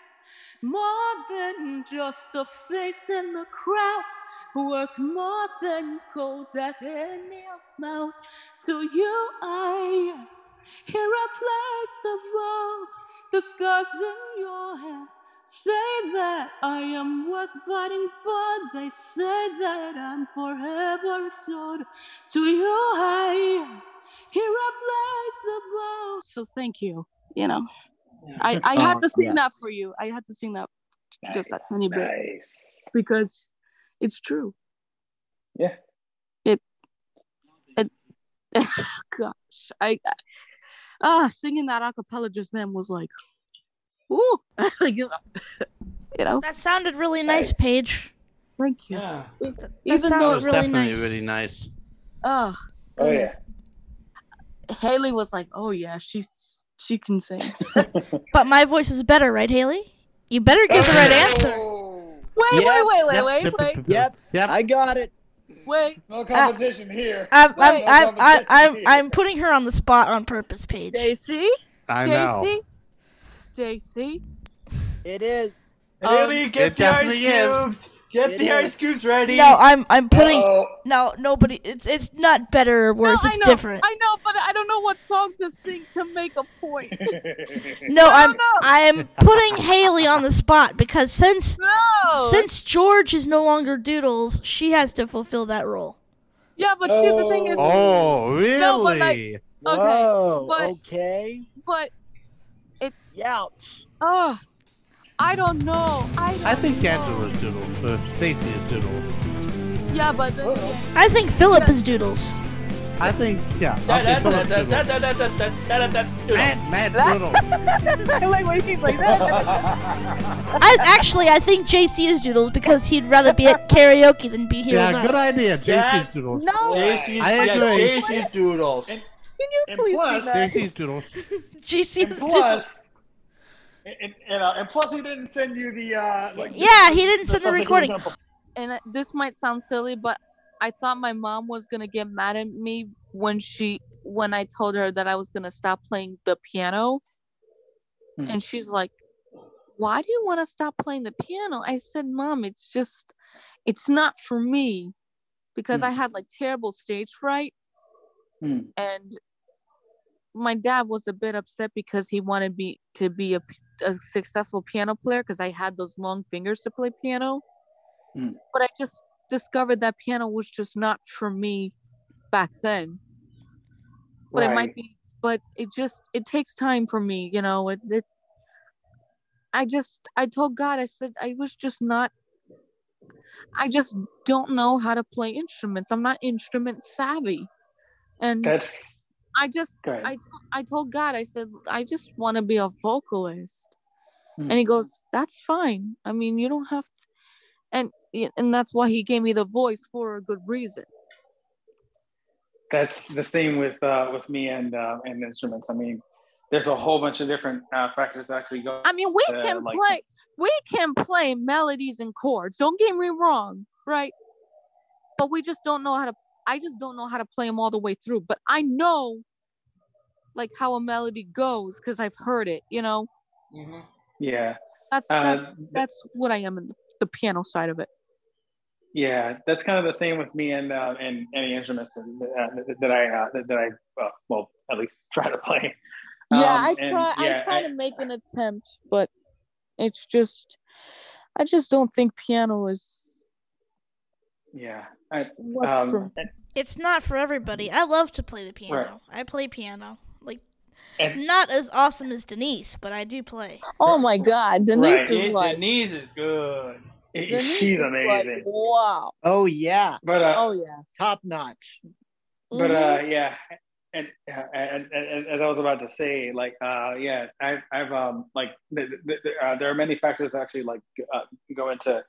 more than just a face in the crowd. Worth more than gold at any amount. To you, I am irreplaceable. The scars in your hands say that I am worth fighting for. They say that I'm forever adored. To you, I am irreplaceable. So thank you. You know, I I had Oh, to sing that for you. I had to sing that just that tiny bit Nice. because it's true. Yeah. It. It. [LAUGHS] Gosh, I. Ah, singing that acapella just then was like, ooh, [LAUGHS] you [LAUGHS] know. That sounded really nice, Paige. Thank you. Yeah. That Even though sounded was really definitely nice. really nice. Oh, Oh, yeah. Goodness. Haley was like, "Oh yeah, she's she can sing." [LAUGHS] But my voice is better, right, Haley? You better give the right answer. Wait, Yep, wait, wait, wait, yep, wait, yep, wait, yep, Yep. Yep. I got it. wait. No uh, competition here. I'm, I'm, Wait. I'm, I'm, I'm, I'm putting her on the spot on purpose, Paige. Stacy, I know. Stacy, Stacy. It is. Haley, um, get the ice is. cubes. Get It the is. ice cubes ready. No, I'm, I'm putting. Uh-oh. No, nobody. It's, it's not better or worse. no, it's I know, different. I know, but I don't know what song to sing to make a point. [LAUGHS] No, I'm, no. I'm putting Haley on the spot because since, No. since George is no longer Doodles, she has to fulfill that role. yeah, but see, the thing is, Oh, really? No, but, like- okay, Whoa. but- okay. but Ouch. oh, I don't know. I don't I think know. Angela's Doodles. Uh, Stacy is Doodles. Yeah, but then again, I think Philip is Doodles. I think, yeah. Doodles. doodles. Mad, mad Doodles. I like when he's like that. I actually, I think JC is Doodles because he'd rather be at karaoke than be here Yeah, with good us. idea. Yeah. JC's Doodles. no, JC's, I yeah, agree. JC's doodles. can you And please plus- do that? JC's Doodles. JC And is plus, and, and, uh, and plus, he didn't send you the. Uh, like, Yeah, he didn't the send the stuff that he was recording. and uh, this might sound silly, but I thought my mom was gonna get mad at me when she when I told her that I was gonna stop playing the piano, Hmm. and she's like, "Why do you want to stop playing the piano?" I said, "Mom, it's just, it's not for me, because Hmm. I had like terrible stage fright, Hmm. and my dad was a bit upset because he wanted me to be a, a successful piano player because I had those long fingers to play piano. Hmm. But I just discovered that piano was just not for me back then. But it might be, but it just, it takes time for me, you know, it, it, I just, I told God, I said, I was just not, I just don't know how to play instruments. I'm not instrument savvy. And That's I just I I told God I said I just want to be a vocalist, Hmm. and He goes, "That's fine. I mean, you don't have to." And and that's why He gave me the voice for a good reason. that's the same with uh, with me and uh, and instruments. I mean, there's a whole bunch of different uh, factors that actually go. I mean, we uh, can like- play we can play melodies and chords. Don't get me wrong, right? But we just don't know how to. I just don't know how to play them all the way through. But I know like how a melody goes because I've heard it. You know, Mm-hmm. Yeah. that's Uh, that's th- that's what I am in the, the piano side of it. Yeah, that's kind of the same with me and uh, and any instruments that, uh, that I uh, that, that I uh, well at least [LAUGHS] try to play. Yeah, Um, I try. yeah, I try to make an attempt, but it's just, I just don't think piano is yeah. I, um, It's not for everybody. I love to play the piano. Right. I play piano. Like And- not as awesome as Denise, but I do play. Oh my God, Denise Right. is Yeah, like, Denise is good. Denise she's is like, amazing. wow. Oh yeah, But uh, Oh yeah. top notch. but Mhm. uh, yeah, and, uh, and, and, and as I was about to say, like uh, yeah, I've I've um like th- th- th- uh, there are many factors that actually like uh, go into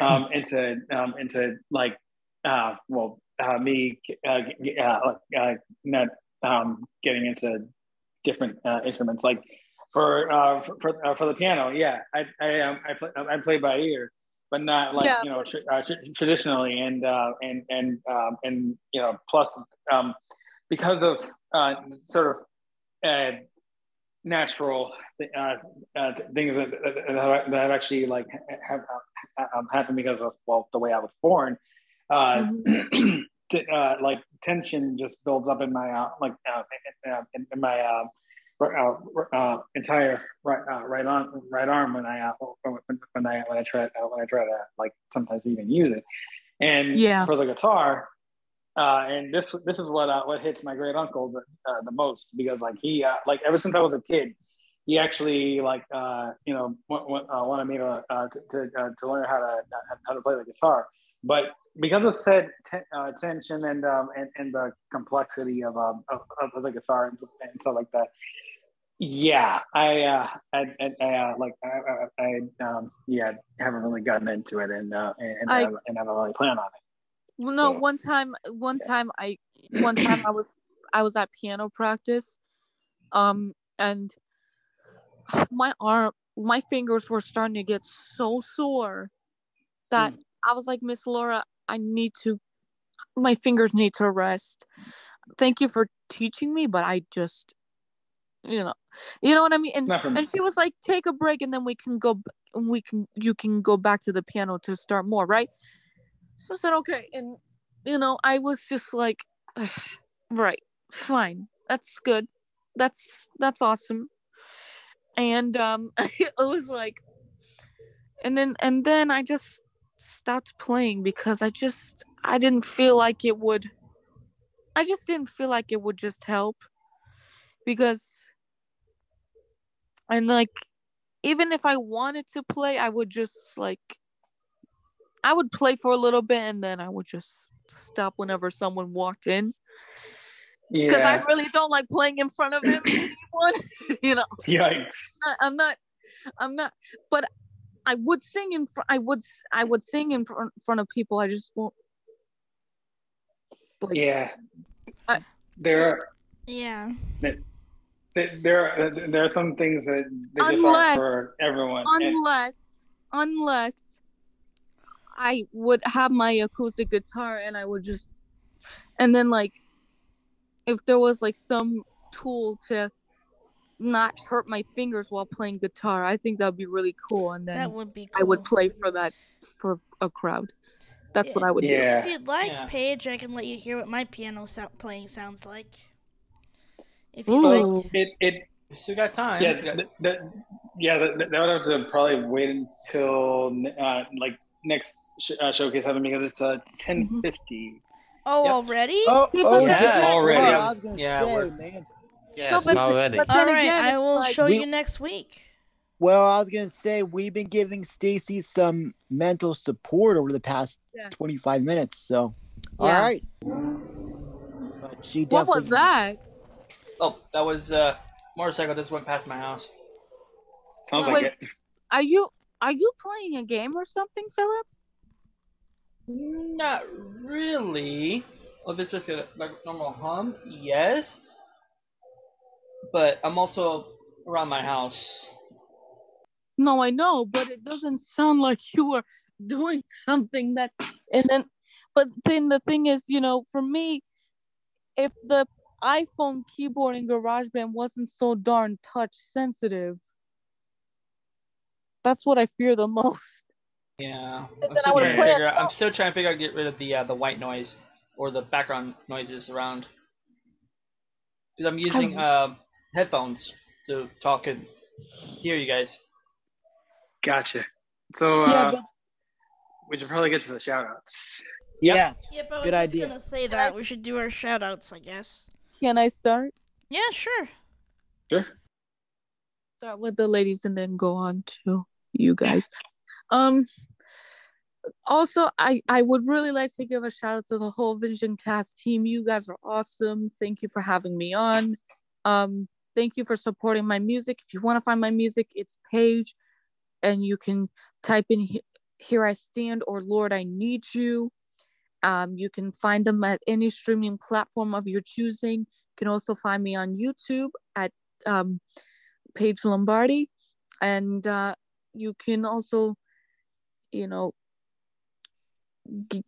um into um into like uh well uh, me uh, uh like uh, not um getting into different uh, instruments like for uh for for, uh, for the piano yeah I I um I play I play by ear but not like Yeah. you know tr- uh, tr- traditionally and uh and and um and you know plus um because of uh sort of uh natural uh, uh things that, that, that have actually like have, have um, happened because of well the way I was born uh [CLEARS THROAT] t- uh, like tension just builds up in my uh, like uh, in, uh, in, in my uh, entire right uh, right on right arm when I uh, when, when I when I try uh, when I try to like sometimes even use it, and Yeah. for the guitar. Uh, and this this is what uh, what hits my great uncle the, uh, the most because like he uh, like ever since I was a kid he actually like uh, you know w- uh, wanted me to uh, to to, uh, to learn how to how to play the guitar. But because of said te- uh, tension and um and, and the complexity of um of, of the guitar and, and stuff like that yeah i uh i, I, I uh, like I, I, I um yeah haven't really gotten into it and uh and I- and, and i don't really plan on it. Well, no, So- one time, one time I, one time I was, I was at piano practice, um, and my arm, my fingers were starting to get so sore that mm. I was like, Miss Laura, I need to, my fingers need to rest. Thank you for teaching me, but I just, you know, you know what I mean. And Not for me. and she was like, take a break, and then we can go, we can, you can go back to the piano to start more, right? So I said, okay. And, you know, I was just like, [SIGHS] right, fine. That's good. That's, that's awesome. And, um, [LAUGHS] it was like, and then, and then I just stopped playing because I just, I didn't feel like it would, I just didn't feel like it would just help because, and like, even if I wanted to play, I would just like I would play for a little bit and then I would just stop whenever someone walked in. Because I really don't like playing in front of him, anyone. [LAUGHS] you know, yikes I- I'm not, I'm not. But I would sing in front. I would, I would sing in front, front of people. I just won't. Like, yeah I- there are Yeah. there there are, there are some things that that just aren't Unless- for everyone and- unless, unless I would have my acoustic guitar and I would just, and then like, if there was like some tool to not hurt my fingers while playing guitar, I think that'd be really cool. And then That would be I would play for that for a crowd. That's what I would Yeah. If you'd like, Yeah. Paige, I can let you hear what my piano so- playing sounds like. If you'd like. it it We still got time. Yeah, We got- th- th- yeah, that, that would have to probably wait until uh, like next sh- uh, showcase Heaven because it's uh, ten fifty. Oh, Yep. already? Oh, Yeah, [LAUGHS] oh, yeah, just- already. I was gonna Yeah, say, we're- man. Yes, No, but- already. but- All then right, again, I will like- show We- you next week. Well, I was gonna say we've been giving Stacy some mental support over the past Yeah. 25 25 minutes. So, all Yeah. right. But she What was that? Oh, that was uh motorcycle that just went past my house. Sounds Wait. like it. Are you are you playing a game or something, Philip? Not really. If it's just a like normal hum, yes. But I'm also around my house. No, I know, but it doesn't sound like you were doing something that and then but then the thing is, you know, for me, if the iPhone keyboard in GarageBand wasn't so darn touch sensitive. That's what I fear the [LAUGHS] most. Yeah, I'm still would trying to figure out. I'm still trying to figure out get rid of the uh, the white noise or the background noises around. Because I'm using uh, headphones to talk and hear you guys. Gotcha. So Yeah, uh, but- we should probably get to the shout outs. Yes. Yep, I was Good just idea. gonna say that we should do our shout outs, I guess. Can I start? Yeah, sure. Sure. Start with the ladies and then go on to you guys. Um also I I would really like to give a shout out to the whole Vision Cast team. You guys are awesome. Thank you for having me on. Um thank you for supporting my music. If you want to find my music, it's Paige and you can type in he- here I stand or Lord I need you. Um, you can find them at any streaming platform of your choosing. You can also find me on YouTube at um, Paige Lombardi, and uh, you can also, you know,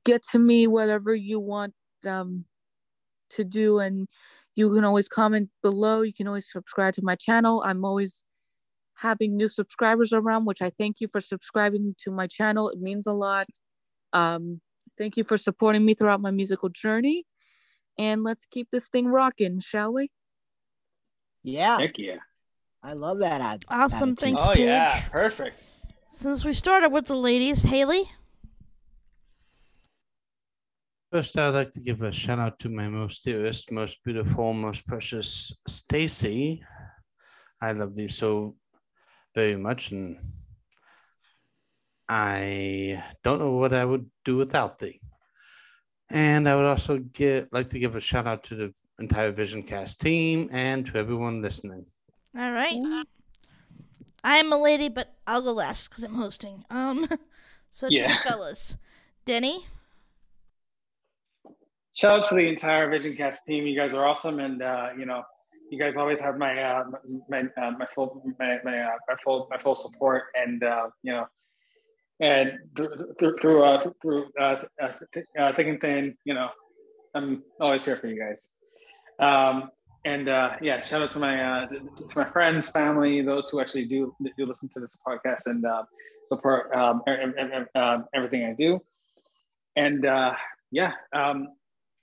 get to me whatever you want um, to do, and you can always comment below. You can always subscribe to my channel. I'm always having new subscribers around, which I thank you for subscribing to my channel. It means a lot. Um, thank you for supporting me throughout my musical journey. And let's keep this thing rocking, shall we? Yeah. Heck yeah. I love that ad. Awesome, attitude. thanks, Oh Paige. yeah, perfect. Since we started with the ladies, Haley. First, I'd like to give a shout out to my most dearest, most beautiful, most precious Stacy. I love thee so very much, and I don't know what I would do without thee. And I would also get like to give a shout out to the entire Vision Cast team and to everyone listening. All right. I'm a lady, but I'll go last because I'm hosting. Um, [LAUGHS] so to Yeah. the fellas, Denny. Shout out to the entire Vision Cast team. You guys are awesome, and uh, you know, you guys always have my uh, my uh, my full my my, uh, my full my full support, and uh, you know, and through through through uh, through uh, uh, thick and thin, you know, I'm always here for you guys. Um, and uh, yeah, shout out to my uh, to my friends, family, those who actually do do listen to this podcast and uh, support um, e- e- e- um, everything I do. And uh, yeah, um,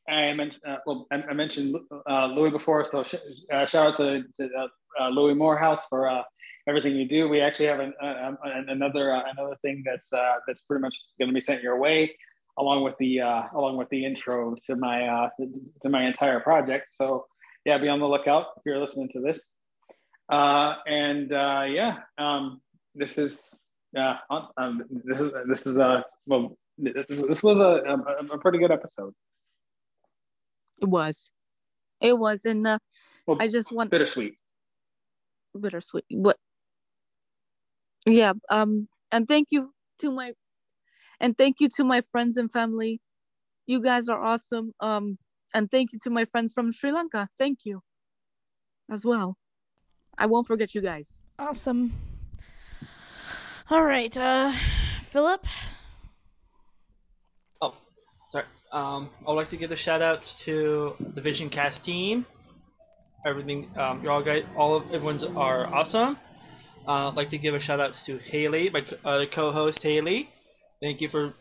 I mentioned uh, well, I, mentioned uh, Louis before, so sh- uh, shout out to, to uh, uh, Louis Morehouse for uh, everything you do. We actually have an, uh, an- another another thing that's that's pretty much going to be sent your way, along with the along with the intro to my to, to my entire project. So yeah, be on the lookout if you're listening to this. And yeah, um, this is yeah, um, this is this is uh, well, this was a, a, a pretty good episode. It was. It was. And uh, Well, I just want bittersweet. bittersweet. What? Yeah. Um. And thank you to my, and thank you to my friends and family. You guys are awesome. Um. And thank you to my friends from Sri Lanka. Thank you. As well. I won't forget you guys. Awesome. All right, uh, Philip. Oh, sorry. Um, I would like to give the shout outs to the Vision Cast team. Everything, um, you're all guys, all of everyone's are awesome. Uh, I'd like to give a shout out to Haley, my co- uh, co-host Haley. Thank you for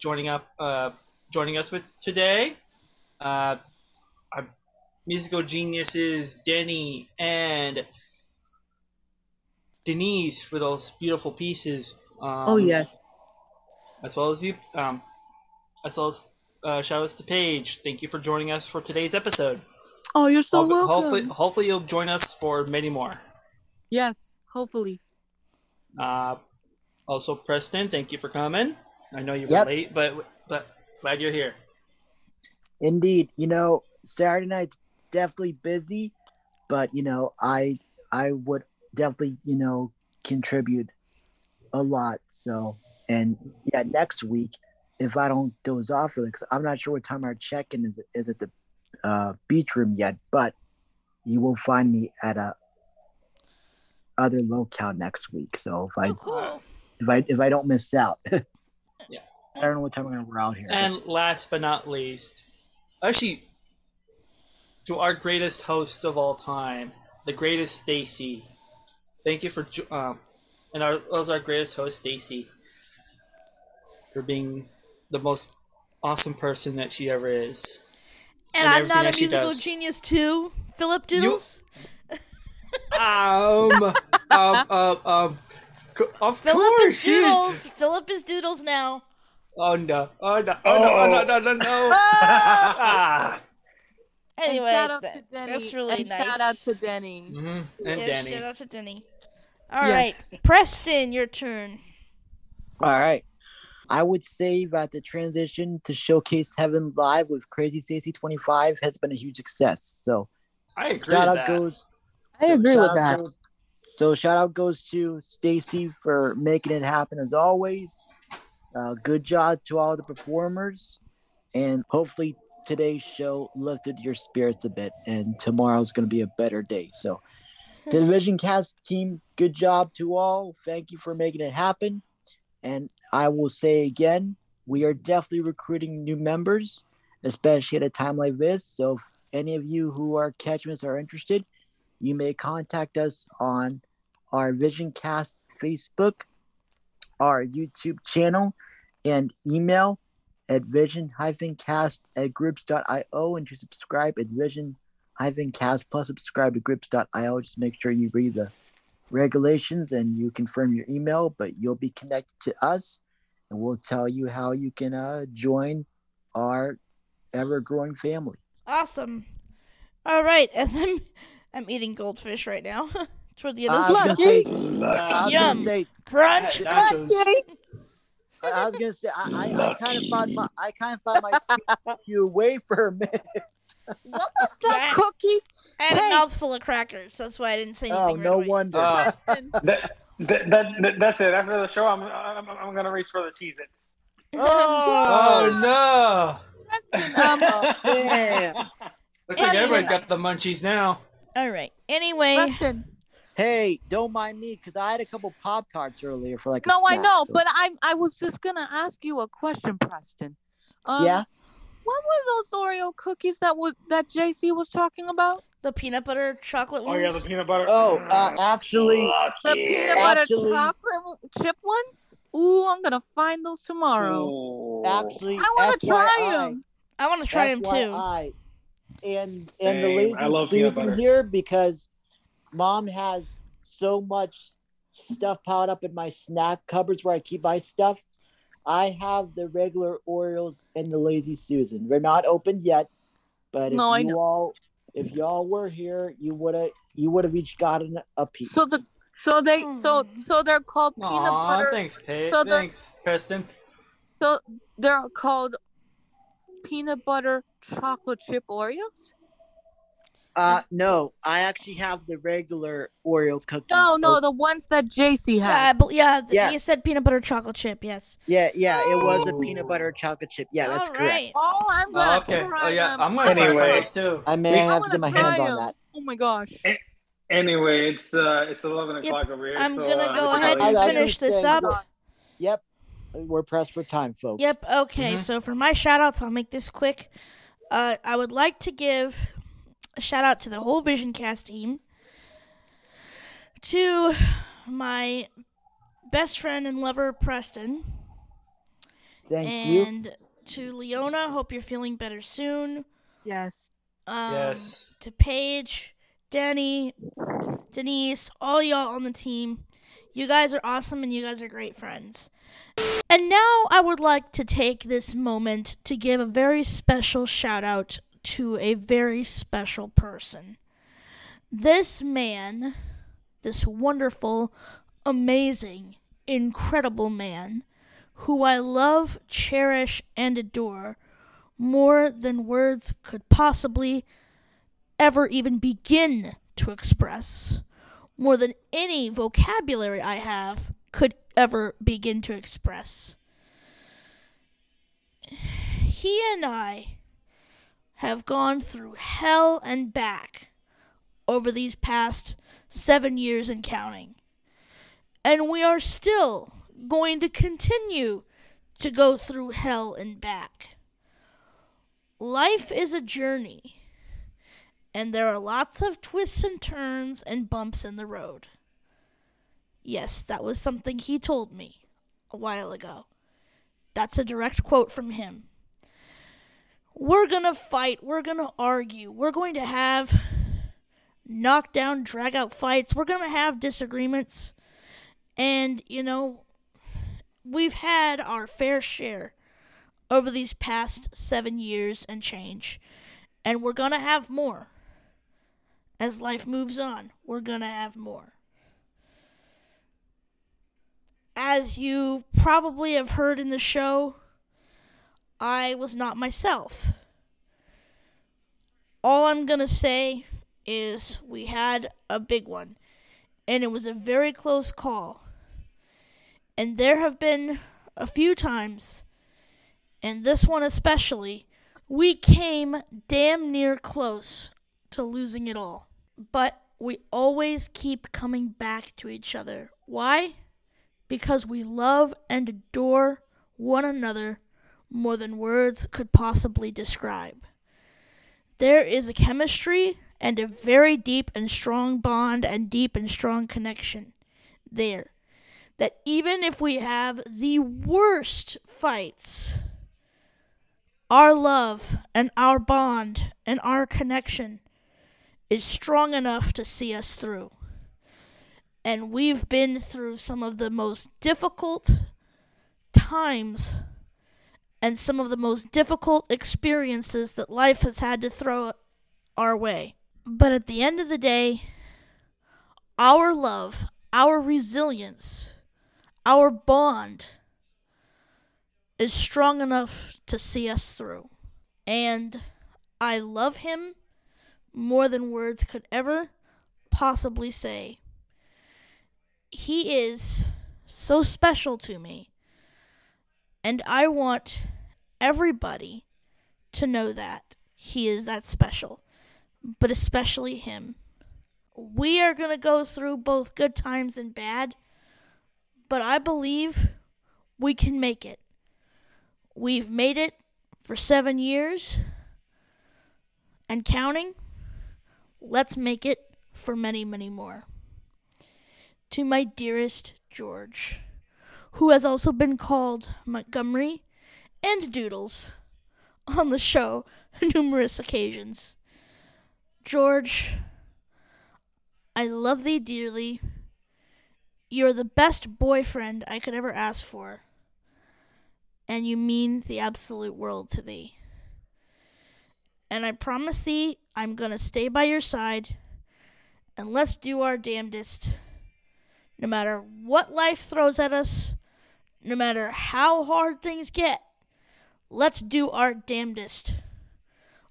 joining up, uh, joining us with today. Uh, our musical geniuses Denny and Denise for those beautiful pieces. Um, oh yes. as well as you, um, as well as uh, shout outs to Paige. Thank you for joining us for today's episode. Oh, you're so Hope- welcome. Hopefully, hopefully you'll join us for many more. Yes. Hopefully. Uh, also, Preston, thank you for coming. I know you were Yep. late, but but glad you're here. Indeed, you know, Saturday night's definitely busy, but you know, I I would definitely, you know, contribute a lot. So, and yeah, next week, if I don't doze off really, because I'm not sure what time our check-in is is at the uh, beach room yet, but you will find me at a other locale next week. So if I if I if I don't miss out, [LAUGHS] Yeah. I don't know what time I'm gonna we're out here. And last but not least, actually, to our greatest host of all time, the greatest Stacy. Thank you for um, and our was our greatest host Stacy for being the most awesome person that she ever is. And, I'm not a musical genius too, Philip Doodles. Um, um, um, um, c- of Philip course, is Doodles. Philip is Doodles now. Oh no! Oh no! Oh no! Oh no! No! No! No! ah. Anyway, shout out that- to Denny. that's really and nice. Shout out to Denny. Mhm. And Yeah, Danny. Shout out to Denny. All right, Yes. Preston, your turn. All right. I would say that the transition to Showcase Heaven Live with Crazy Stacy 25 has been a huge success. So I agree shout with out that. goes I so agree shout with out that. goes- so shout out goes to Stacy for making it happen as always. Uh, good job to all the performers, and hopefully today's show lifted your spirits a bit, and tomorrow's going to be a better day. So, to the Vision Cast team, good job to all. Thank you for making it happen. And I will say again, we are definitely recruiting new members, especially at a time like this. So, if any of you who are catching us are interested, you may contact us on our VisionCast Facebook, our YouTube channel, and email at vision-cast at groups.io. And to subscribe, it's vision-cast plus subscribe to groups.io. Just make sure you read the regulations and you confirm your email, but you'll be connected to us and we'll tell you how you can uh, join our ever-growing family. Awesome. All right, [LAUGHS] as I'm I'm eating goldfish right now. [LAUGHS] Toward the end of the gonna say, I was Yum. gonna say, Crunch. [LAUGHS] I I was gonna say, I, I, I kind of found my, I kind of found myself you away for a minute. What was that cookie? I had a mouthful of crackers. That's why I didn't say anything. Oh, right no away. wonder. Ah. [LAUGHS] That, that, that, that- that's it. After the show, I'm, I'm, I'm gonna reach for the Cheez-Its. [LAUGHS] Oh no! Um, Damn. [LAUGHS] Looks like everybody got the munchies now. All right. Anyway, Preston. Hey, don't mind me because I had a couple Pop Tarts earlier for like. A No, I know, so- but I I was just gonna ask you a question, Preston. Um, Yeah? What were those Oreo cookies that was that JC was talking about? the peanut butter chocolate ones. Oh yeah, the peanut butter. Oh, uh, actually, The peanut butter Actually- chocolate chip ones? Ooh, I'm gonna find those tomorrow. actually, I wanna try FYI, 'em. I want to try them too. FYI, And and the Same. lazy I love Susan here because mom has so much stuff piled up in my snack cupboards where I keep my stuff. I have the regular Oreos and the lazy Susan. They're not opened yet, but if No, I you know. all if y'all were here, you would have you would have each gotten a piece. So the so they so hmm. so they're called peanut Aw, butter. thanks, Pete. So thanks, Preston. So they're called peanut butter chocolate chip Oreos. Uh, no, I actually have the regular Oreo cookies. No, no, Oh, the ones that JC had. bel- yeah, th- Yeah. you said peanut butter chocolate chip. Yes. yeah, yeah, it was a Oh. peanut butter chocolate chip. Yeah, that's All correct. right. Oh, I'm Oh, gonna okay. try Oh yeah, them. I'm gonna try Anyway. those too. I may I have to wanna get my hands on them. that. Oh my gosh. Anyway, it's uh, it's 11 Yep, o'clock over here. I'm so, gonna uh, go ahead probably- and I- I finish this understand. up. Yep, we're pressed for time, folks. Yep. Okay. Mhm. So for my shout outs, I'll make this quick. Uh, I would like to give a shout out to the whole Vision Cast team, to my best friend and lover Preston, Thank you. and to Leona. Hope you're feeling better soon. Yes. Um, Yes. To Paige, Danny, Denise, all y'all on the team. You guys are awesome and you guys are great friends. And now I would like to take this moment to give a very special shout out to a very special person. This man, this wonderful, amazing, incredible man, who I love, cherish, and adore more than words could possibly ever even begin to express, more than any vocabulary I have could ever begin to express. He and I have gone through hell and back over these past seven years and counting. And we are still going to continue to go through hell and back. Life is a journey, And there are lots of twists and turns and bumps in the road. Yes, that was something he told me a while ago. That's a direct quote from him. We're going to fight. We're going to argue. We're going to have knockdown, drag out fights. We're going to have disagreements. And, you know, we've had our fair share over these past seven years and change. And we're going to have more. As life moves on, we're going to have more. As you probably have heard in the show, I was not myself. All I'm going to say is we had a big one, and it was a very close call. And there have been a few times, and this one especially, we came damn near close to losing it all. But we always keep coming back to each other. Why? Because we love and adore one another more than words could possibly describe. There is a chemistry and a very deep and strong bond and deep and strong connection there. That even if we have the worst fights, our love and our bond and our connection is strong enough to see us through. And we've been through some of the most difficult times and some of the most difficult experiences that life has had to throw our way. But at the end of the day, our love, our resilience, our bond is strong enough to see us through. And I love him more than words could ever possibly say. He is so special to me. And I want everybody to know that he is that special, but especially him. We are going to go through both good times and bad, but I believe we can make it. We've made it for seven years and counting. Let's make it for many, many more. To my dearest George, who has also been called Montgomery and Doodles on the show [LAUGHS] numerous occasions. George, I love thee dearly. You're the best boyfriend I could ever ask for, and you mean the absolute world to thee. And I promise thee I'm gonna stay by your side, and let's do our damnedest. No matter what life throws at us, no matter how hard things get, let's do our damnedest.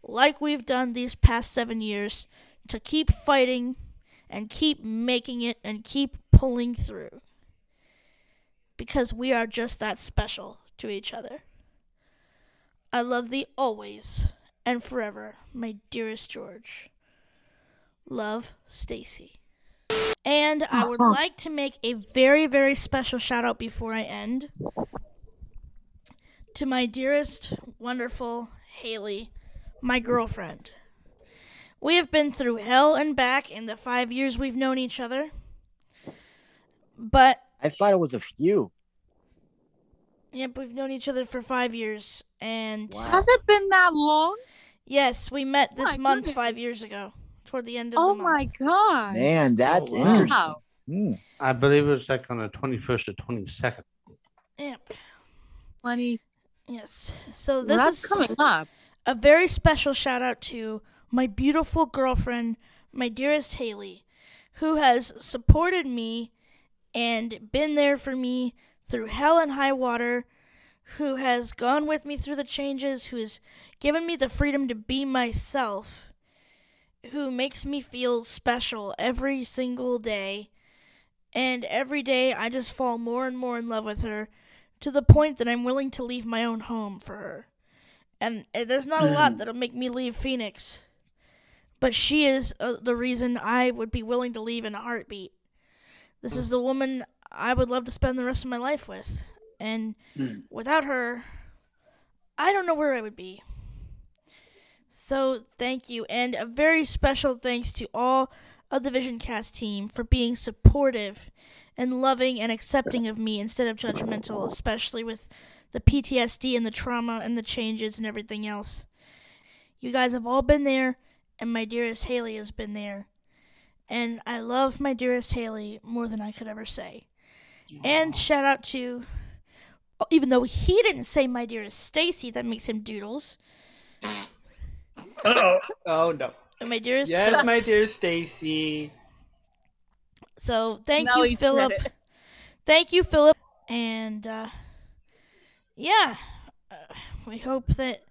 Like we've done these past seven years to keep fighting and keep making it and keep pulling through. Because we are just that special to each other. I love thee always and forever, my dearest George. Love, Stacy. And I would uh-huh. like to make a very, very special shout out before I end to my dearest, wonderful Haley, my girlfriend. We have been through hell and back in the five years we've known each other. But, I thought it was a few. yep, we've known each other for five years. And. Has it been that long? Yes, we met oh this My month goodness. five years ago, toward the end of Oh the month. my god. Man, that's Oh, wow. interesting. Hmm. I believe it was like on the 21st or 22nd. Yep. Twenty. Yes. So this that's is coming up. a very special shout out to my beautiful girlfriend, my dearest Haley, who has supported me and been there for me through hell and high water, who has gone with me through the changes, who has given me the freedom to be myself, who makes me feel special every single day. And every day I just fall more and more in love with her to the point that I'm willing to leave my own home for her. And uh, there's not a lot that'll make me leave Phoenix. But she is uh, the reason I would be willing to leave in a heartbeat. This is the woman I would love to spend the rest of my life with. And Mm. without her, I don't know where I would be. So thank you, and a very special thanks to all of the Vision Cast team for being supportive and loving and accepting of me instead of judgmental, especially with the PTSD and the trauma and the changes and everything else. You guys have all been there, and my dearest Haley has been there. And I love my dearest Haley more than I could ever say. And shout out to, even though he didn't say my dearest Stacy, that makes him doodles. Oh. [LAUGHS] Oh no. And my dearest Yes, Philip. my dear Stacy. So thank Now you, Philip. Thank you, Philip. And uh, yeah, uh, we hope that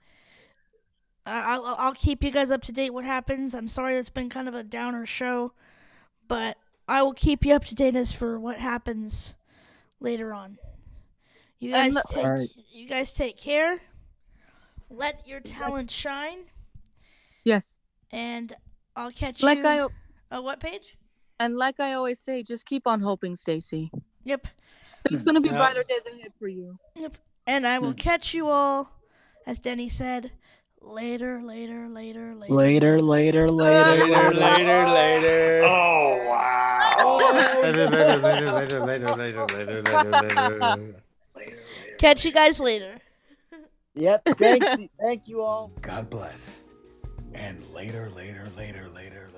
uh, I'll, I'll keep you guys up to date. What happens? I'm sorry it's been kind of a downer show, but I will keep you up to date as for what happens later on. You guys the- take Alright. you guys take care. Let your talent shine, Yes. And I'll catch like you. I, uh, what page? And like I always say, just keep on hoping, Stacy. Yep. There's going to be yeah. brighter days ahead for you. Yep. And I will catch you all, as Denny said, later, later, later, later. Later, later, later, later, later, later. Oh, wow. later, later, later, later, later, later, later, later. Catch you guys later. Yep. Thank, thank you all. God bless. And later, later, later, later.